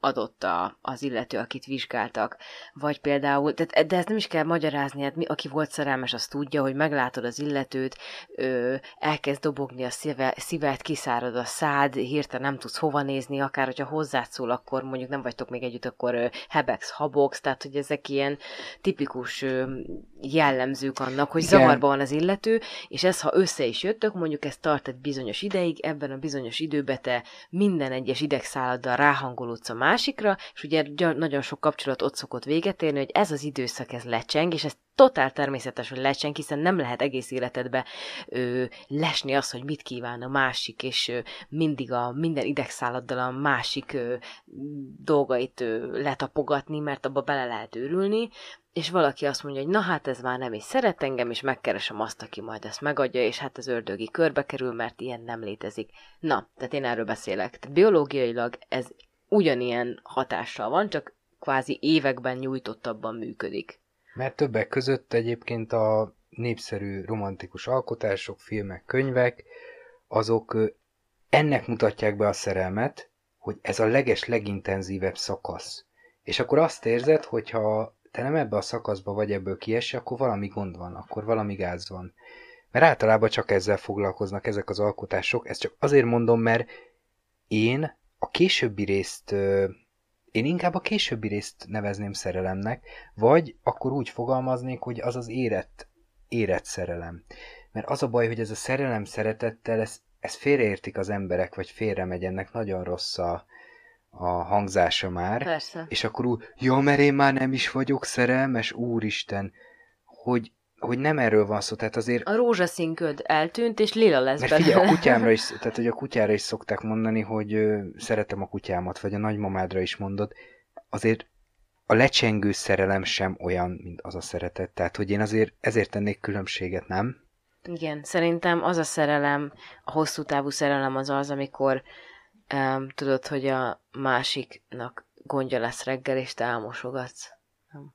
adott a, az illető, akit vizsgáltak. Vagy például, de, de ezt nem is kell magyarázni, hát mi, aki volt szerelmes, az tudja, hogy meglátod az illetőt, ö, elkezd dobogni a szíve, szíved, kiszárad a szád, hirtelen nem tudsz hova nézni, akár hogyha hozzád szól, akkor mondjuk nem vagytok még együtt, akkor ö, hebex, habox, tehát hogy ezek ilyen tipikus ö, jellemzők annak, hogy Igen. zavarban van az illető, és ez, ha össze is jöttök, mondjuk ez tart egy bizonyos ideig, ebben a bizonyos időben te minden egyes idegszálladdal ráhangolódsz a másikra, és ugye nagyon sok kapcsolat ott szokott véget érni, hogy ez az időszak, ez lecseng, és ez totál természetes, hogy lecseng, hiszen nem lehet egész életedbe ö, lesni az, hogy mit kíván a másik, és ö, mindig a minden idegszálladdal a másik ö, dolgait ö, letapogatni, mert abba bele lehet őrülni, és valaki azt mondja, hogy na hát ez már nem is szeret engem, és megkeresem azt, aki majd ezt megadja, és hát az ördögi körbe kerül, mert ilyen nem létezik. Na, tehát én erről beszélek. Tehát biológiailag ez ugyanilyen hatással van, csak kvázi években nyújtottabban működik. Mert többek között egyébként a népszerű romantikus alkotások, filmek, könyvek, azok ennek mutatják be a szerelmet, hogy ez a leges, legintenzívebb szakasz. És akkor azt érzed, hogyha te nem ebbe a szakaszba vagy ebből kiesni, akkor valami gond van, akkor valami gáz van. Mert általában csak ezzel foglalkoznak ezek az alkotások, ezt csak azért mondom, mert én a későbbi részt, én inkább a későbbi részt nevezném szerelemnek, vagy akkor úgy fogalmaznék, hogy az az érett, érett szerelem. Mert az a baj, hogy ez a szerelem szeretettel, ez, ez félreértik az emberek, vagy félre megy, ennek nagyon rossz a, a hangzása már. Persze. És akkor úgy, ja, mert én már nem is vagyok szerelmes, úristen, hogy, hogy nem erről van szó, tehát azért... A rózsaszín köd eltűnt, és lila lesz Mert figyelj, a kutyámra is, tehát hogy a kutyára is szokták mondani, hogy ö, szeretem a kutyámat, vagy a nagymamádra is mondod, azért a lecsengő szerelem sem olyan, mint az a szeretet. Tehát, hogy én azért ezért tennék különbséget, nem? Igen, szerintem az a szerelem, a hosszú távú szerelem az az, amikor um, tudod, hogy a másiknak gondja lesz reggel, és te elmosogatsz. Nem.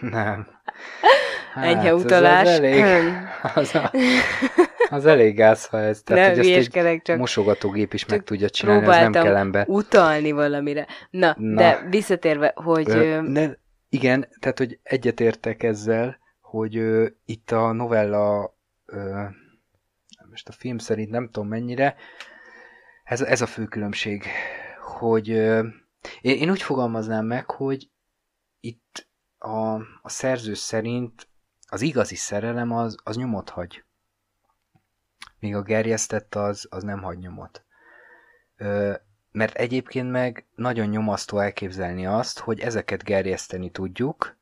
Nem. Hát, Enyhe utalás. Az, az, elég, az, a, az elég gáz, ha ez. Tehát, nem hogy ezt egy csak mosogatógép is meg tudja csinálni, az nem kell ember. utalni valamire. Na, Na, de visszatérve, hogy... Ö, ne, igen, tehát, hogy egyetértek ezzel, hogy ö, itt a novella, ö, most a film szerint nem tudom mennyire, ez, ez a fő különbség, hogy ö, én, én úgy fogalmaznám meg, hogy itt a, a szerző szerint az igazi szerelem az, az nyomot hagy. Míg a gerjesztett az, az nem hagy nyomot. Ö, mert egyébként meg nagyon nyomasztó elképzelni azt, hogy ezeket gerjeszteni tudjuk,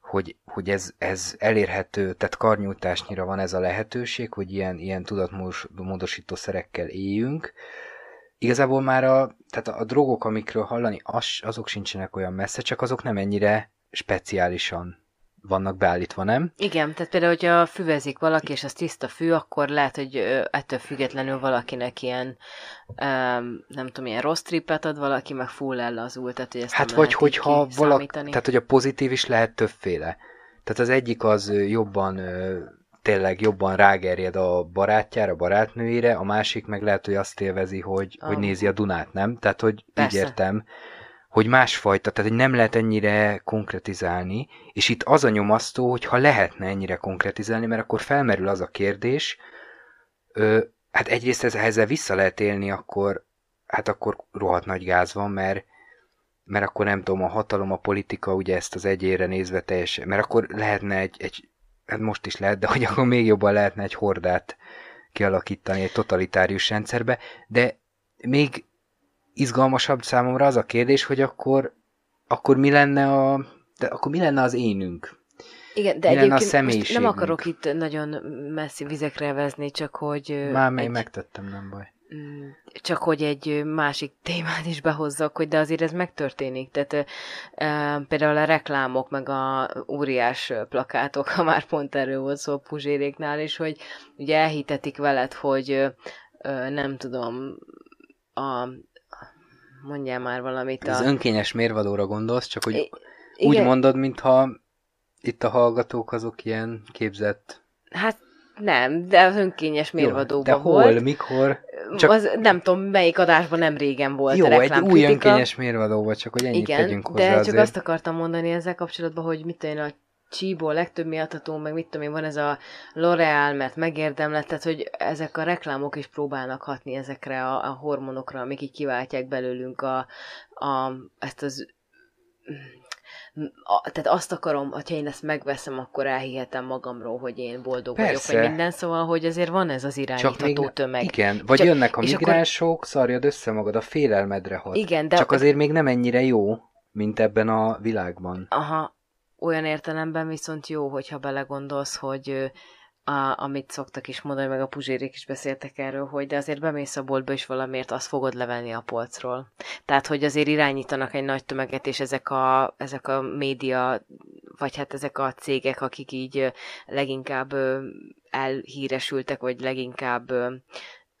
hogy, hogy ez, ez elérhető, tehát karnyújtásnyira van ez a lehetőség, hogy ilyen, ilyen tudatmódosító szerekkel éljünk. Igazából már a, tehát a drogok, amikről hallani, az, azok sincsenek olyan messze, csak azok nem ennyire speciálisan vannak beállítva, nem? Igen, tehát például, hogyha füvezik valaki, és az tiszta fű, akkor lehet, hogy ettől függetlenül valakinek ilyen, nem tudom, ilyen rossz trippet ad, valaki meg full ellazul, tehát hogy ezt Hát vagy hogyha valaki, tehát hogy a pozitív is lehet többféle. Tehát az egyik az jobban tényleg jobban rágerjed a barátjára, a barátnőjére, a másik meg lehet, hogy azt élvezi, hogy, ah. hogy nézi a Dunát, nem? Tehát, hogy Persze. így értem hogy másfajta, tehát hogy nem lehet ennyire konkretizálni, és itt az a nyomasztó, hogy ha lehetne ennyire konkretizálni, mert akkor felmerül az a kérdés, ö, hát egyrészt ez, ezzel vissza lehet élni, akkor hát akkor rohadt nagy gáz van, mert, mert akkor nem tudom, a hatalom, a politika ugye ezt az egyére nézve teljesen, mert akkor lehetne egy, egy hát most is lehet, de hogy akkor még jobban lehetne egy hordát kialakítani egy totalitárius rendszerbe, de még izgalmasabb számomra az a kérdés, hogy akkor, akkor mi lenne a, de akkor mi lenne az énünk? Igen, de mi egyébként a most nem akarok itt nagyon messzi vizekre vezni, csak hogy... Már még egy... megtettem, nem baj. Mm, csak hogy egy másik témát is behozzak, hogy de azért ez megtörténik. Tehát e, például a reklámok, meg a óriás plakátok, ha már pont erről volt szó a Puzséréknál is, hogy ugye elhitetik veled, hogy e, nem tudom, a mondjál már valamit. Az a... önkényes mérvadóra gondolsz, csak hogy I- úgy igen. mondod, mintha itt a hallgatók azok ilyen képzett... Hát nem, de az önkényes mérvadóban de hol, volt. mikor? Csak... Az, nem tudom, melyik adásban nem régen volt Jó, egy új önkényes mérvadóban, csak hogy ennyit Igen, tegyünk hozzá de csak azért. azt akartam mondani ezzel kapcsolatban, hogy mit tudom a csíból legtöbb miattató, meg mit tudom én, van ez a L'Oreal, mert megérdemlett, tehát hogy ezek a reklámok is próbálnak hatni ezekre a, a hormonokra, amik így kiváltják belőlünk a, a, ezt az a, tehát azt akarom, hogyha én ezt megveszem, akkor elhihetem magamról, hogy én boldog Persze. vagyok, vagy minden, szóval, hogy azért van ez az irányítató Csak tömeg. Igen, vagy Csak, jönnek a migránsok, akkor... szarjad össze magad, a félelmedre hat. Igen, de... Csak azért még nem ennyire jó, mint ebben a világban. Aha, olyan értelemben viszont jó, hogyha belegondolsz, hogy a, amit szoktak is mondani, meg a puzsérék is beszéltek erről, hogy de azért bemész a boltba, és valamiért azt fogod levenni a polcról. Tehát, hogy azért irányítanak egy nagy tömeget, és ezek a, ezek a média, vagy hát ezek a cégek, akik így leginkább elhíresültek, vagy leginkább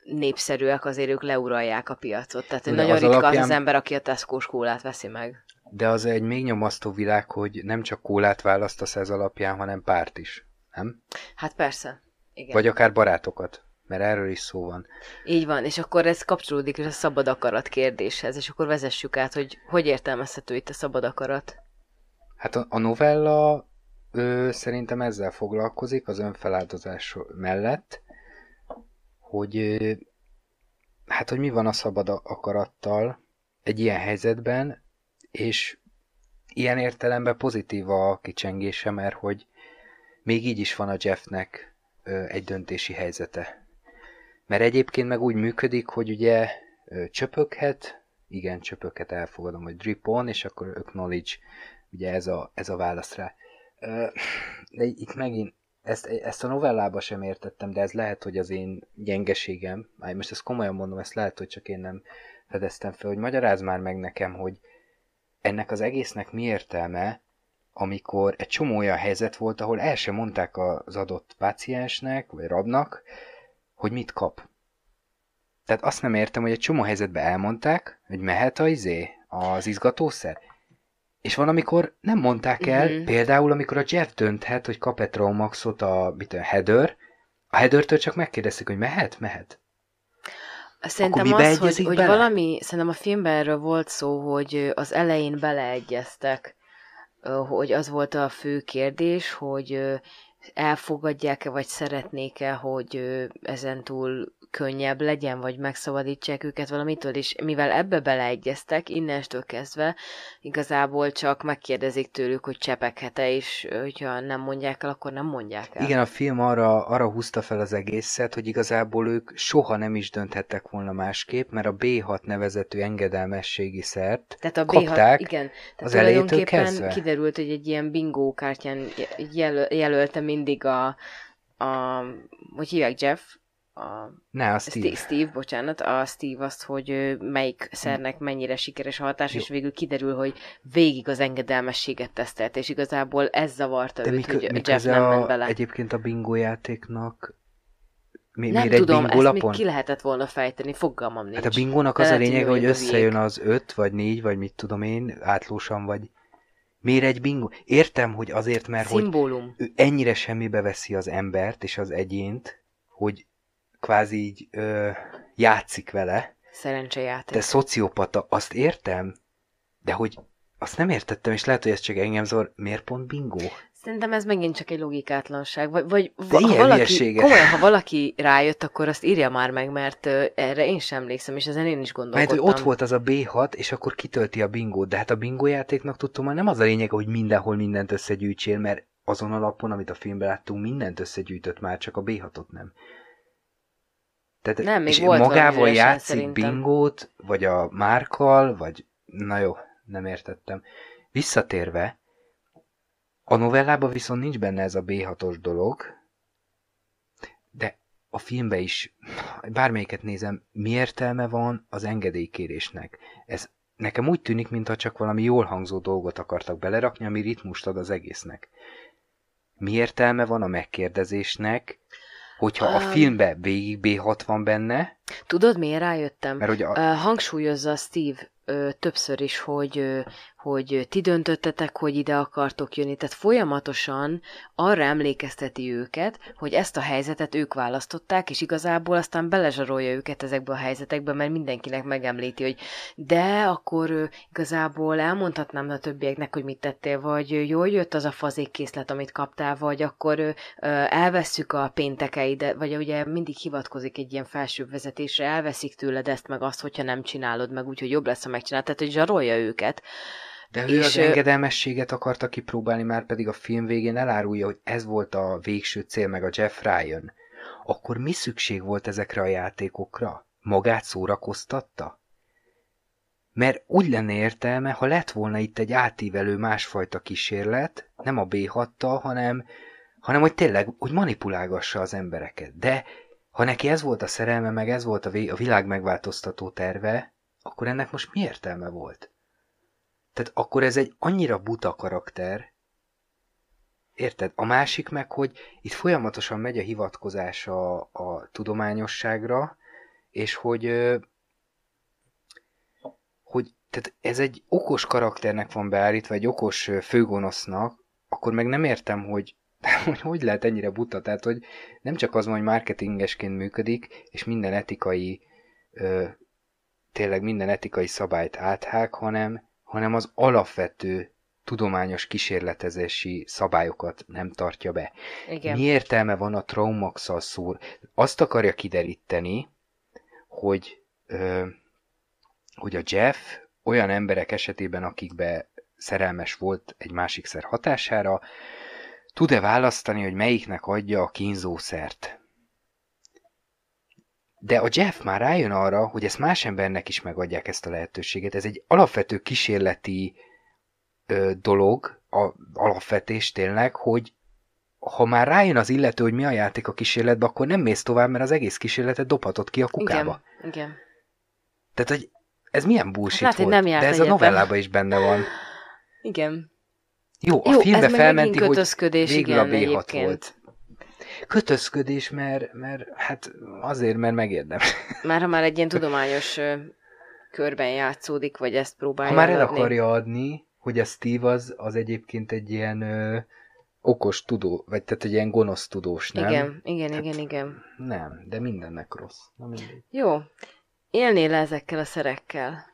népszerűek, azért ők leuralják a piacot. Tehát de nagyon az ritka alapján... az az ember, aki a tesco kólát veszi meg. De az egy még nyomasztó világ, hogy nem csak kólát választasz ez alapján, hanem párt is nem? Hát persze. Igen. Vagy akár barátokat, mert erről is szó van. Így van, és akkor ez kapcsolódik a szabad akarat kérdéshez, és akkor vezessük át, hogy hogy értelmezhető itt a szabad akarat. Hát a, a novella ő, szerintem ezzel foglalkozik az önfeláldozás mellett, hogy hát, hogy mi van a szabad akarattal egy ilyen helyzetben, és ilyen értelemben pozitív a kicsengése, mert hogy még így is van a Jeffnek egy döntési helyzete. Mert egyébként meg úgy működik, hogy ugye csöpöghet, igen, csöpöghet elfogadom, hogy drip on, és akkor acknowledge, ugye ez a, ez a válasz rá. De itt megint ezt, ezt a novellába sem értettem, de ez lehet, hogy az én gyengeségem, most ezt komolyan mondom, ezt lehet, hogy csak én nem fedeztem fel, hogy magyaráz már meg nekem, hogy ennek az egésznek mi értelme, amikor egy csomó olyan helyzet volt, ahol el sem mondták az adott páciensnek, vagy rabnak, hogy mit kap. Tehát azt nem értem, hogy egy csomó helyzetben elmondták, hogy mehet a izé, az izgatószer, és van, amikor nem mondták el, uh-huh. például amikor a Jeff dönthet, hogy kap-e Traumaxot a, mit a Heather, a Heather-től csak megkérdezik, hogy mehet? Mehet. Szerintem az, hogy, hogy valami, szerintem a filmben erről volt szó, hogy az elején beleegyeztek hogy az volt a fő kérdés, hogy elfogadják-e, vagy szeretnék-e, hogy ezentúl könnyebb legyen, vagy megszabadítsák őket valamitől, és mivel ebbe beleegyeztek, innenstől kezdve igazából csak megkérdezik tőlük, hogy csepeghet-e, és hogyha nem mondják el, akkor nem mondják el. Igen, a film arra, arra húzta fel az egészet, hogy igazából ők soha nem is dönthettek volna másképp, mert a B6 nevezetű engedelmességi szert Tehát a B6, kapták igen, tehát az tulajdonképpen kiderült, hogy egy ilyen bingó kártyán jel, jelölte mindig a, a hogy hívják Jeff, a ne, a Steve. Steve, bocsánat, a Steve azt, hogy melyik szernek mennyire sikeres a hatás, Jó. és végül kiderül, hogy végig az engedelmességet tesztelt, és igazából ez zavarta De őt, mik, hogy mik Jeff nem a, ment bele. Egyébként a bingo játéknak mi, nem tudom, ezt lapon? még ki lehetett volna fejteni, fogalmam nincs. Hát a bingónak az a lényeg, hogy összejön az öt, vagy négy, vagy mit tudom én, átlósan, vagy Miért egy bingo? Értem, hogy azért, mert Szimbólum. hogy ő ennyire semmibe veszi az embert és az egyént, hogy kvázi így ö, játszik vele. Szerencsejáték. De szociopata, azt értem, de hogy azt nem értettem, és lehet, hogy ez csak engem zor, miért pont bingo? Szerintem ez megint csak egy logikátlanság. Vagy, vagy De ha valaki, komolyan, ha valaki rájött, akkor azt írja már meg, mert uh, erre én sem emlékszem, és ezen én is gondolkodtam. Mert hogy ott volt az a B6, és akkor kitölti a bingót, de hát a bingo játéknak tudtam, hogy nem az a lényeg, hogy mindenhol mindent összegyűjtsél, mert azon alapon, amit a filmben láttunk, mindent összegyűjtött már, csak a B6-ot nem. Tehát, nem, még és volt magával játszik szerintem. bingót, vagy a márkal, vagy... Na jó, nem értettem. Visszatérve, a novellában viszont nincs benne ez a B6-os dolog, de a filmbe is, bármelyiket nézem, mi értelme van az engedélykérésnek? Ez nekem úgy tűnik, mintha csak valami jól hangzó dolgot akartak belerakni, ami ritmust ad az egésznek. Mi értelme van a megkérdezésnek, hogyha a filmbe végig B6 van benne? Tudod, miért rájöttem? Mert hogy a... hangsúlyozza Steve ö, többször is, hogy, ö, hogy ti döntöttetek, hogy ide akartok jönni. Tehát folyamatosan arra emlékezteti őket, hogy ezt a helyzetet ők választották, és igazából aztán belezsarolja őket ezekbe a helyzetekbe, mert mindenkinek megemlíti, hogy de akkor igazából elmondhatnám a többieknek, hogy mit tettél, vagy jól jött az a fazékkészlet, amit kaptál, vagy akkor ö, elvesszük a péntekeidet, vagy ugye mindig hivatkozik egy ilyen felsőbb vezetésre, elveszik tőled ezt meg azt, hogyha nem csinálod meg, úgyhogy jobb lesz a megcsinál, tehát hogy zsarolja őket. De ő és az engedelmességet akarta kipróbálni, már pedig a film végén elárulja, hogy ez volt a végső cél, meg a Jeff Ryan. Akkor mi szükség volt ezekre a játékokra? Magát szórakoztatta? Mert úgy lenne értelme, ha lett volna itt egy átívelő másfajta kísérlet, nem a b 6 hanem, hanem hogy tényleg, hogy manipulálgassa az embereket. De ha neki ez volt a szerelme, meg ez volt a, a világ megváltoztató terve, akkor ennek most mi értelme volt? Tehát akkor ez egy annyira buta karakter, érted? A másik meg, hogy itt folyamatosan megy a hivatkozás a, a tudományosságra, és hogy hogy tehát ez egy okos karakternek van beállítva, egy okos főgonosznak, akkor meg nem értem, hogy hogy hogy lehet ennyire buta, tehát hogy nem csak az van, hogy marketingesként működik, és minden etikai, tényleg minden etikai szabályt áthág, hanem, hanem az alapvető tudományos kísérletezési szabályokat nem tartja be. Igen. Mi értelme van a traumaxal szúr? Azt akarja kideríteni, hogy, ö, hogy a Jeff olyan emberek esetében, akikbe szerelmes volt egy másik szer hatására, tud-e választani, hogy melyiknek adja a kínzószert. De a Jeff már rájön arra, hogy ezt más embernek is megadják ezt a lehetőséget. Ez egy alapvető kísérleti ö, dolog, a, alapvetés tényleg, hogy ha már rájön az illető, hogy mi a játék a kísérletbe, akkor nem mész tovább, mert az egész kísérletet dobhatod ki a kukába. Igen, igen. Tehát, hogy ez milyen bullshit hát, volt. Nem De ez a novellában is benne van. Igen. Jó, a Jó, filmbe felmenti, hogy végül igen, a B6 egyébként. volt. Kötözködés, mert, mert hát azért, mert megérdem. Már ha már egy ilyen tudományos körben játszódik, vagy ezt próbálja Ha már el adni. akarja adni, hogy a Steve az, az egyébként egy ilyen ö, okos tudó, vagy tehát egy ilyen gonosz tudós, nem? Igen, igen, tehát igen, igen. Nem, de mindennek rossz. Na Jó. Élnél ezekkel a szerekkel?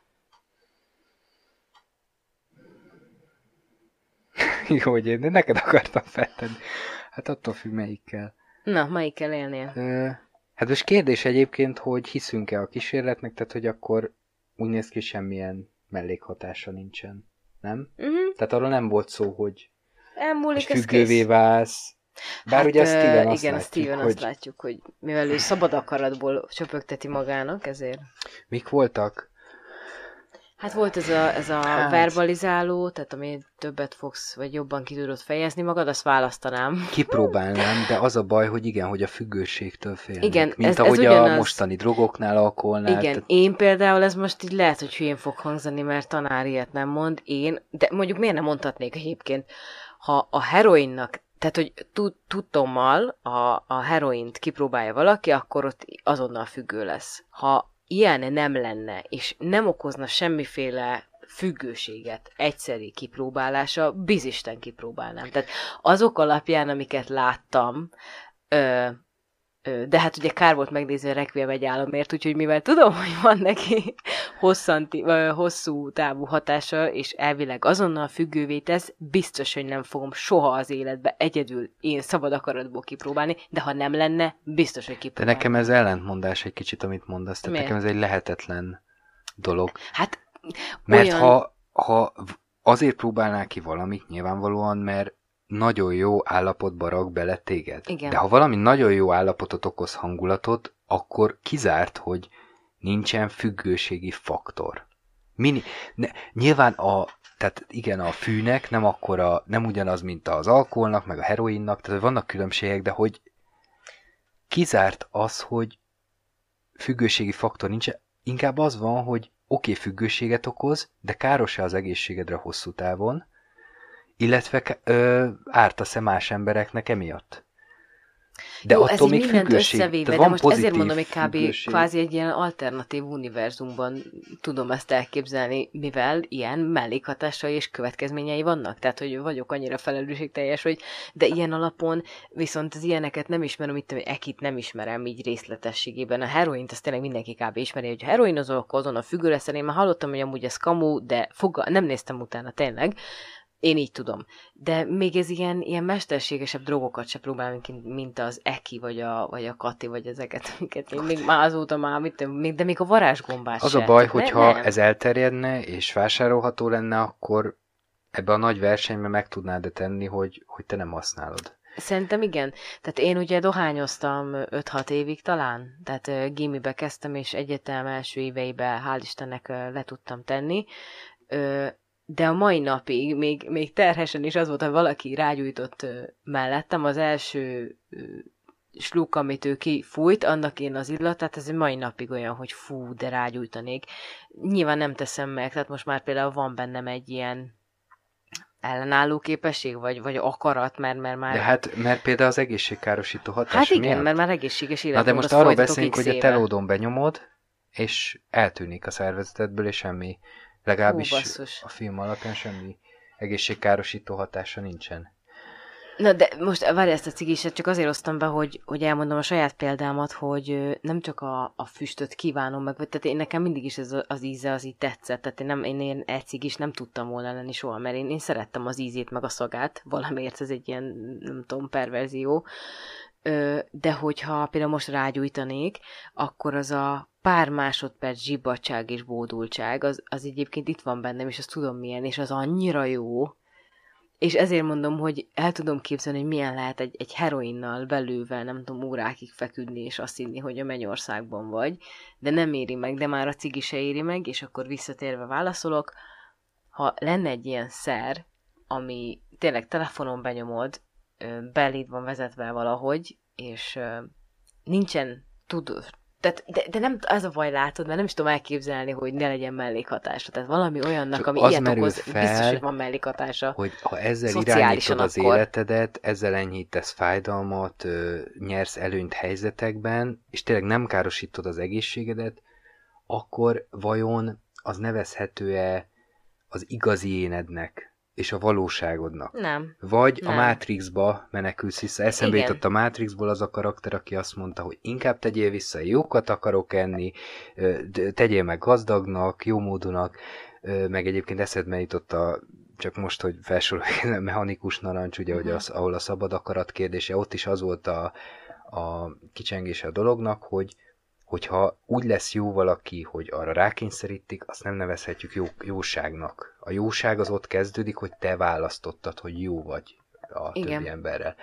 Jó, hogy én de neked akartam feltenni. Hát attól függ, melyikkel. Na, melyikkel élnél? Hát most kérdés egyébként, hogy hiszünk-e a kísérletnek, tehát hogy akkor úgy néz ki, semmilyen mellékhatása nincsen. Nem? Uh-huh. Tehát arról nem volt szó, hogy Elmúlik, függővé válsz. Bár hát, ugye Steven azt igen, látjuk, Steven hogy... azt látjuk, hogy mivel ő szabad akaratból csöpögteti magának, ezért... Mik voltak? Hát volt ez a, ez a hát. verbalizáló, tehát ami többet fogsz, vagy jobban ki tudod fejezni magad, azt választanám. Kipróbálnám, de az a baj, hogy igen, hogy a függőségtől félnek. Igen, Mint ez, ahogy ez ugyanaz... a mostani drogoknál, alkoholnál. Igen, tehát... én például, ez most így lehet, hogy hülyén fog hangzani, mert tanár ilyet nem mond. Én, de mondjuk miért nem mondhatnék egyébként, ha a heroinnak tehát, hogy tudtommal a, a heroint kipróbálja valaki, akkor ott azonnal függő lesz. Ha ilyen nem lenne, és nem okozna semmiféle függőséget egyszeri kipróbálása, bizisten kipróbálnám. Tehát azok alapján, amiket láttam, ö, de hát ugye kár volt megnézni a Requiem egy államért, úgyhogy mivel tudom, hogy van neki hosszanti, hosszú távú hatása, és elvileg azonnal függővé tesz, biztos, hogy nem fogom soha az életbe egyedül én szabad akaratból kipróbálni, de ha nem lenne, biztos, hogy kipróbálni. De nekem ez ellentmondás egy kicsit, amit mondasz. Tehát nekem ez egy lehetetlen dolog. Hát Mert olyan... ha, ha azért próbálnál ki valamit, nyilvánvalóan, mert nagyon jó állapotba rak bele téged. Igen. De ha valami nagyon jó állapotot okoz hangulatot, akkor kizárt, hogy nincsen függőségi faktor. Mini, ne, nyilván a, tehát igen, a fűnek nem akkora, nem ugyanaz, mint az alkoholnak, meg a heroinnak, tehát vannak különbségek, de hogy kizárt az, hogy függőségi faktor nincs, inkább az van, hogy oké, okay, függőséget okoz, de káros-e az egészségedre hosszú távon, illetve ö, ártasz-e más embereknek emiatt? De Jó, attól ez még mindent függőség. összevéve, de most ezért mondom, hogy kb. Függőség. kvázi egy ilyen alternatív univerzumban tudom ezt elképzelni, mivel ilyen mellékhatásai és következményei vannak. Tehát, hogy vagyok annyira felelősségteljes, hogy de ilyen alapon viszont az ilyeneket nem ismerem, itt ekit nem ismerem így részletességében. A heroint azt tényleg mindenki kb. ismeri, hogy heroinozok, azon a függő lesz, én már hallottam, hogy amúgy ez kamu, de foga- nem néztem utána tényleg, én így tudom. De még ez ilyen, ilyen mesterségesebb drogokat se próbál, mint az Eki, vagy a, vagy a Kati, vagy ezeket, amiket én még már azóta már, mit, de még a varázsgombás Az se. a baj, hogyha nem. ez elterjedne, és vásárolható lenne, akkor ebbe a nagy versenyben meg tudnád tenni, hogy, hogy te nem használod. Szerintem igen. Tehát én ugye dohányoztam 5-6 évig talán, tehát uh, gimibe kezdtem, és egyetem első éveibe hál' Istennek uh, le tudtam tenni. Uh, de a mai napig még, még terhesen is az volt, hogy valaki rágyújtott mellettem, az első sluk, amit ő kifújt, annak én az illatát, ez mai napig olyan, hogy fú, de rágyújtanék. Nyilván nem teszem meg, tehát most már például van bennem egy ilyen ellenálló képesség, vagy, vagy akarat, mert, mert már... De hát, mert például az egészségkárosító hatás Hát igen, miatt... mert már egészséges Na de most arról beszélünk, hogy a telódon benyomod, és eltűnik a szervezetedből, és semmi, legalábbis Hú, a film alapján semmi egészségkárosító hatása nincsen. Na de most várj ezt a cigiset, csak azért osztam be, hogy, hogy elmondom a saját példámat, hogy nem csak a, a füstöt kívánom meg, tehát én nekem mindig is ez az íze az így tetszett, tehát én, nem, én, én egy cigis nem tudtam volna lenni soha, mert én, én szerettem az ízét meg a szagát, valamiért ez egy ilyen, nem tudom, perverzió, de hogyha például most rágyújtanék, akkor az a pár másodperc zsibbatság és bódultság, az, az egyébként itt van bennem, és azt tudom milyen, és az annyira jó, és ezért mondom, hogy el tudom képzelni, hogy milyen lehet egy, egy heroinnal belővel, nem tudom, órákig feküdni, és azt hinni, hogy a mennyországban vagy, de nem éri meg, de már a cigi se éri meg, és akkor visszatérve válaszolok, ha lenne egy ilyen szer, ami tényleg telefonon benyomod, beléd van vezetve valahogy, és nincsen tud, tehát, de, de nem az a baj, látod, mert nem is tudom elképzelni, hogy ne legyen mellékhatása. Tehát valami olyannak, Csak ami ilyet okoz, fel, biztos, hogy van mellékhatása. Hogy ha ezzel irányítod az akkor... életedet, ezzel enyhítesz fájdalmat, nyersz előnyt helyzetekben, és tényleg nem károsítod az egészségedet, akkor vajon az nevezhető-e az igazi énednek? És a valóságodnak. Nem. Vagy nem. a Matrixba menekülsz vissza. Eszembe Igen. jutott a Matrixból az a karakter, aki azt mondta, hogy inkább tegyél vissza, jókat akarok enni, tegyél meg gazdagnak, jómódúnak, meg egyébként eszedbe jutott a csak most, hogy felsoroljuk mechanikus narancs, ugye, uh-huh. hogy mhm. az, ahol a szabad akarat kérdése, ott is az volt a, a kicsengése a dolognak, hogy hogyha úgy lesz jó valaki, hogy arra rákényszerítik, azt nem nevezhetjük jó, jóságnak. A jóság az ott kezdődik, hogy te választottad, hogy jó vagy a Igen. többi emberrel.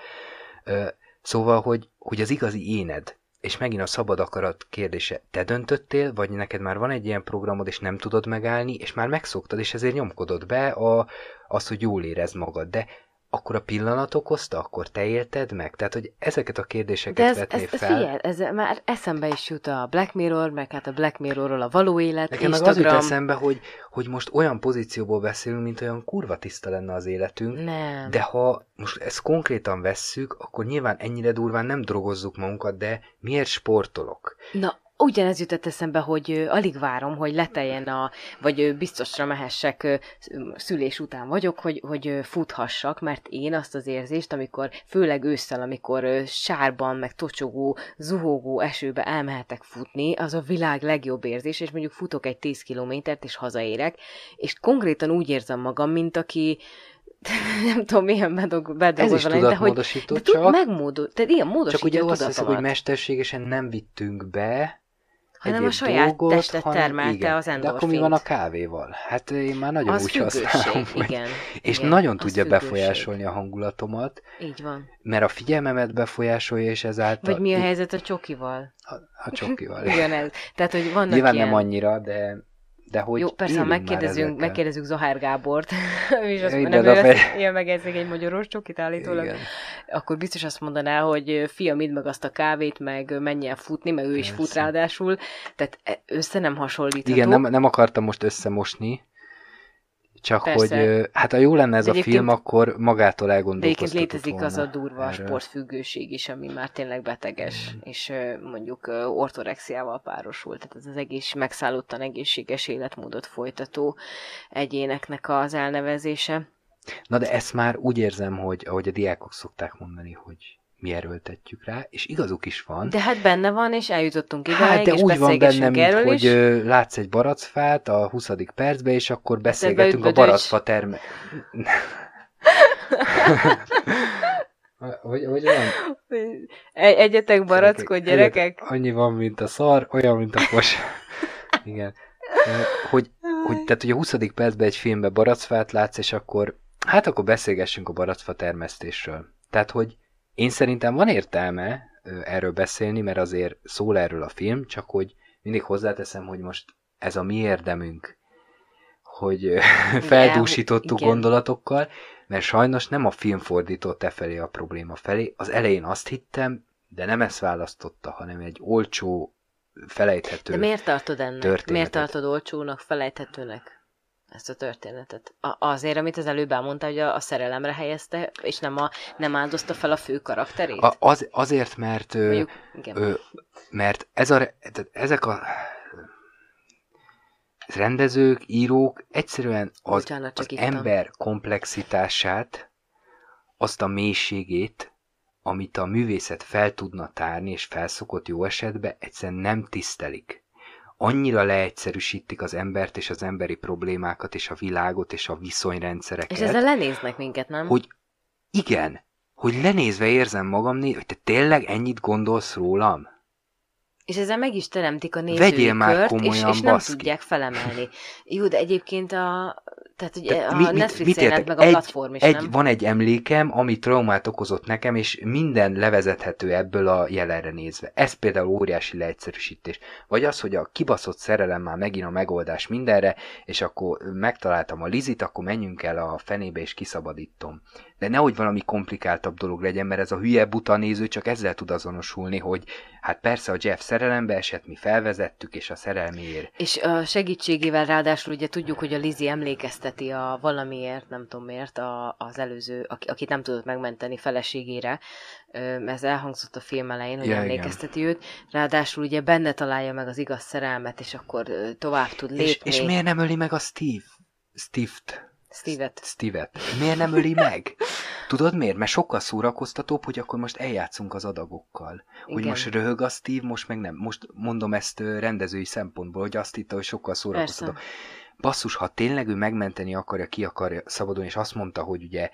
Szóval, hogy, hogy az igazi éned, és megint a szabad akarat kérdése, te döntöttél, vagy neked már van egy ilyen programod, és nem tudod megállni, és már megszoktad, és ezért nyomkodod be a, azt, hogy jól érezd magad. De akkor a pillanat okozta, akkor te élted meg? Tehát, hogy ezeket a kérdéseket De ez, vetné ez, fel. Figyelj, ez már eszembe is jut a Black Mirror, meg hát a Black Mirrorról a való élet, Nekem Instagram. meg az jut eszembe, hogy, hogy most olyan pozícióból beszélünk, mint olyan kurva tiszta lenne az életünk. Nem. De ha most ezt konkrétan vesszük, akkor nyilván ennyire durván nem drogozzuk magunkat, de miért sportolok? Na, Ugyanez jutott eszembe, hogy alig várom, hogy leteljen a, vagy biztosra mehessek, szülés után vagyok, hogy, hogy futhassak, mert én azt az érzést, amikor, főleg ősszel, amikor sárban, meg tocsogó, zuhogó esőbe elmehetek futni, az a világ legjobb érzés, és mondjuk futok egy 10 kilométert, és hazaérek, és konkrétan úgy érzem magam, mint aki nem tudom, milyen bedog, bedolgozva lenni, de hogy de csak, megmódol, tehát ilyen módosítja Csak ugye azt hiszem, hogy mesterségesen nem vittünk be hanem a saját dolgot, testet hanem, termelte igen, az endorfint. De akkor mi van a kávéval? Hát én már nagyon az úgy használom. Igen, és igen, nagyon tudja függőség. befolyásolni a hangulatomat. Így van. Mert a figyelmemet befolyásolja, és ezáltal... Vagy mi a helyzet a csokival? A, a csokival. ez. Tehát, hogy vannak Nyilván ilyen... nem annyira, de de hogy Jó, persze, ha megkérdezünk, megkérdezünk Zohár Gábort, és azt mondja, hogy ő ilyen megeszik egy magyaros csokit állítólag, Igen. akkor biztos azt mondaná, hogy fiam, idd meg azt a kávét, meg menjen futni, mert ő is persze. fut ráadásul, tehát e, össze nem hasonlítható. Igen, nem, nem akartam most összemosni, csak Persze. hogy hát ha jó lenne ez a film, akkor magától elgondolkoztatott De létezik volna az a durva erről. sportfüggőség is, ami már tényleg beteges, mm. és mondjuk ortorexiával párosul, tehát ez az egész megszállottan egészséges életmódot folytató egyéneknek az elnevezése. Na de ezt már úgy érzem, hogy ahogy a diákok szokták mondani, hogy mi erőltetjük rá, és igazuk is van. De hát benne van, és eljutottunk ide, hát, de és úgy van benne, mint erről hogy is. látsz egy baracfát a 20. percben, és akkor beszélgetünk a baracfa terme... hogy, hogy van? Egyetek barackot, gyerekek. Egyet, annyi van, mint a szar, olyan, mint a pos. Igen. hogy, hogy, tehát, hogy a 20. percben egy filmben baracfát látsz, és akkor, hát akkor beszélgessünk a baracfa termesztésről. Tehát, hogy én szerintem van értelme erről beszélni, mert azért szól erről a film, csak hogy mindig hozzáteszem, hogy most ez a mi érdemünk, hogy feldúsítottuk igen. gondolatokkal, mert sajnos nem a film fordított e felé a probléma felé. Az elején azt hittem, de nem ezt választotta, hanem egy olcsó, felejthető De miért tartod ennek? Történetet. Miért tartod olcsónak, felejthetőnek ezt a történetet? A, azért, amit az előbb elmondta, hogy a, a szerelemre helyezte, és nem, a, nem áldozta fel a fő karakterét? A, az, azért, mert, Mondjuk, ö, mert ez a, ezek a rendezők, írók egyszerűen az, Bocsánat, az ember komplexitását, azt a mélységét, amit a művészet fel tudna tárni, és felszokott jó esetben, egyszerűen nem tisztelik. Annyira leegyszerűsítik az embert, és az emberi problémákat, és a világot, és a viszonyrendszereket. És ezzel lenéznek minket, nem? Hogy igen, hogy lenézve érzem magam, hogy te tényleg ennyit gondolsz rólam? És ezzel meg is teremtik a nézői már kört, komolyan, és, és nem baszki. tudják felemelni. Jó, de egyébként a, tehát ugye a mit, Netflix mit, meg a egy, platform is, egy, nem? Van egy emlékem, ami traumát okozott nekem, és minden levezethető ebből a jelenre nézve. Ez például óriási leegyszerűsítés. Vagy az, hogy a kibaszott szerelem már megint a megoldás mindenre, és akkor megtaláltam a Lizit, akkor menjünk el a fenébe, és kiszabadítom. De nehogy valami komplikáltabb dolog legyen, mert ez a hülye buta néző csak ezzel tud azonosulni, hogy hát persze a Jeff szerelembe esett, mi felvezettük, és a szerelméért. És a segítségével ráadásul ugye tudjuk, hogy a Lizi emlékezteti a valamiért, nem tudom miért, a, az előző, akit nem tudott megmenteni feleségére, ez elhangzott a film elején, hogy ja, emlékezteti igen. őt, ráadásul ugye benne találja meg az igaz szerelmet, és akkor tovább tud lépni. És, és miért nem öli meg a Steve? Steve-t? Steve-et. Steve-et. Miért nem öli meg? Tudod miért? Mert sokkal szórakoztatóbb, hogy akkor most eljátszunk az adagokkal. Igen. Hogy most röhög a Steve, most meg nem. Most mondom ezt rendezői szempontból, hogy azt hitte, hogy sokkal szórakoztatóbb. Basszus, ha tényleg ő megmenteni akarja, ki akarja szabadulni, és azt mondta, hogy ugye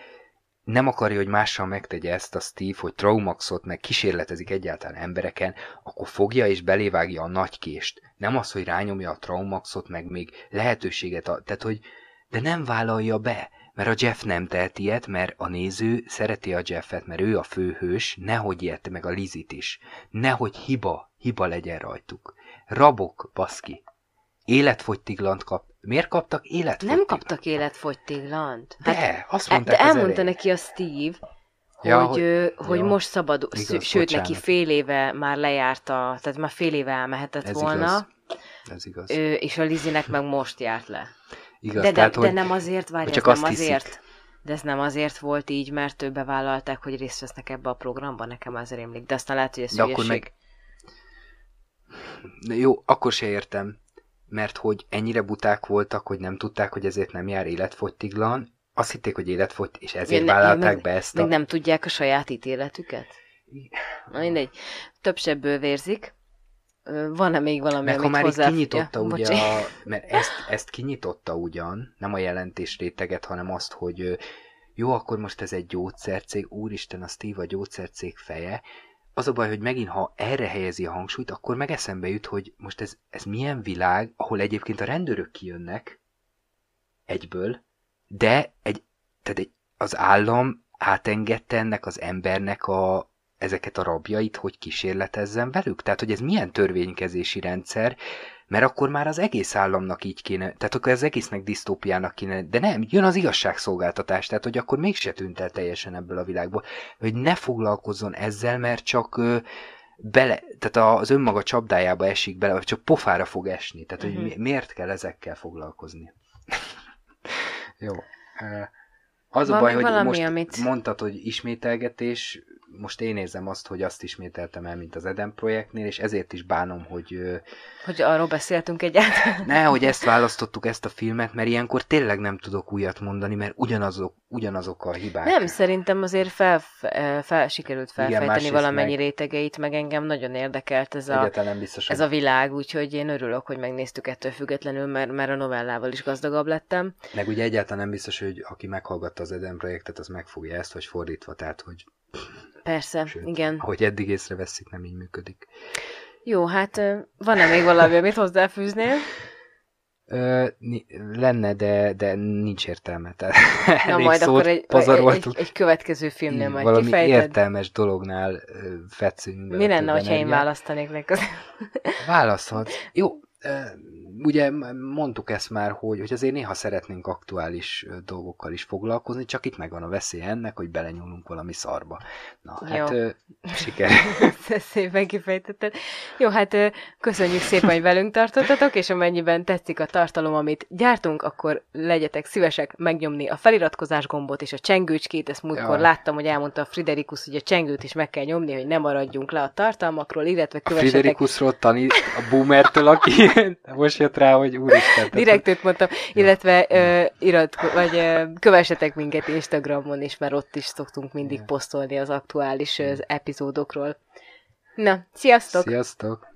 nem akarja, hogy mással megtegye ezt a Steve, hogy Traumaxot meg kísérletezik egyáltalán embereken, akkor fogja és belévágja a nagy kést. Nem az, hogy rányomja a Traumaxot, meg még lehetőséget, a, tehát hogy de nem vállalja be, mert a Jeff nem tehet ilyet, mert a néző szereti a Jeffet, mert ő a főhős, nehogy ilyet meg a Lizit is. Nehogy hiba, hiba legyen rajtuk. Rabok, baszki. Életfogytiglant kap. Miért kaptak életfogytiglant? Nem kaptak életfogytiglant. Hát, de, azt mondták De elmondta neki a Steve, ja, hogy, hogy, hogy jó. most szabad, igaz, sőt, bocsánat. neki fél éve már lejárta, tehát már fél éve elmehetett Ez volna. Igaz. Ez igaz. Ő, és a Lizinek meg most járt le. Igaz, de, tehát, de, de nem azért, várj, csak ez nem azért. Hiszik. De ez nem azért volt így, mert ő bevállalták, hogy részt vesznek ebbe a programba, nekem az rémlik. De aztán lehet, hogy ez de akkor meg... De jó, akkor se értem, mert hogy ennyire buták voltak, hogy nem tudták, hogy ezért nem jár életfogytiglan, azt hitték, hogy életfogy, és ezért ja, vállalták meg, be ezt a... Meg nem tudják a saját ítéletüket? Na mindegy. Több sebből vérzik. Van-e még valami, Meg amit ha már hozzá... kinyitotta ja, ugye, a, mert ezt, ezt kinyitotta ugyan, nem a jelentés réteget, hanem azt, hogy jó, akkor most ez egy gyógyszercég, úristen, a Steve a gyógyszercég feje, az a baj, hogy megint, ha erre helyezi a hangsúlyt, akkor meg eszembe jut, hogy most ez, ez milyen világ, ahol egyébként a rendőrök kijönnek egyből, de egy, tehát egy, az állam átengedte ennek az embernek a, ezeket a rabjait, hogy kísérletezzen velük? Tehát, hogy ez milyen törvénykezési rendszer, mert akkor már az egész államnak így kéne, tehát akkor az egésznek disztópiának kéne, de nem, jön az igazságszolgáltatás, tehát hogy akkor mégse tűnt el teljesen ebből a világból, hogy ne foglalkozzon ezzel, mert csak ö, bele, tehát az önmaga csapdájába esik bele, vagy csak pofára fog esni, tehát uh-huh. hogy mhm. miért kell ezekkel foglalkozni. Jó. Az Van a baj, hogy valami, most amit... mondtad, hogy ismételgetés, most én érzem azt, hogy azt ismételtem el, mint az Eden projektnél, és ezért is bánom, hogy... Hogy arról beszéltünk egyáltalán. Ne, hogy ezt választottuk, ezt a filmet, mert ilyenkor tényleg nem tudok újat mondani, mert ugyanazok, ugyanazok a hibák. Nem, szerintem azért fel, fel, sikerült felfejteni Igen, valamennyi meg... rétegeit, meg engem nagyon érdekelt ez a, biztos, ez a világ, úgyhogy én örülök, hogy megnéztük ettől függetlenül, mert, mert a novellával is gazdagabb lettem. Meg ugye egyáltalán nem biztos, hogy aki meghallgatta az Eden projektet, az megfogja ezt, vagy fordítva, tehát hogy Persze, Sőt, igen. Ahogy eddig észreveszik, nem így működik. Jó, hát van-e még valami, amit hozzáfűznél? Ö, lenne, de, de nincs értelme. Tehát Na majd akkor egy, egy, egy, következő filmnél majd valami kifejted. értelmes dolognál fetszünk. Mi lenne, ha én választanék legközelebb? Választhat. Jó, ugye mondtuk ezt már, hogy, hogy azért néha szeretnénk aktuális dolgokkal is foglalkozni, csak itt megvan a veszély ennek, hogy belenyúlunk valami szarba. Na, Jó. hát ö, siker. Szépen kifejtetted. Jó, hát köszönjük szépen, hogy velünk tartottatok, és amennyiben tetszik a tartalom, amit gyártunk, akkor legyetek szívesek megnyomni a feliratkozás gombot és a csengőcskét. Ezt múltkor ja. láttam, hogy elmondta a Friderikus, hogy a csengőt is meg kell nyomni, hogy ne maradjunk le a tartalmakról, illetve kövessetek... A Friderikusról tani a boomertől, aki most jött rá, hogy úristen. Direkt őt mondtam, illetve uh, irat, vagy uh, kövessetek minket Instagramon is, mert ott is szoktunk mindig posztolni az aktuális uh, epizódokról. Na, sziasztok! Sziasztok!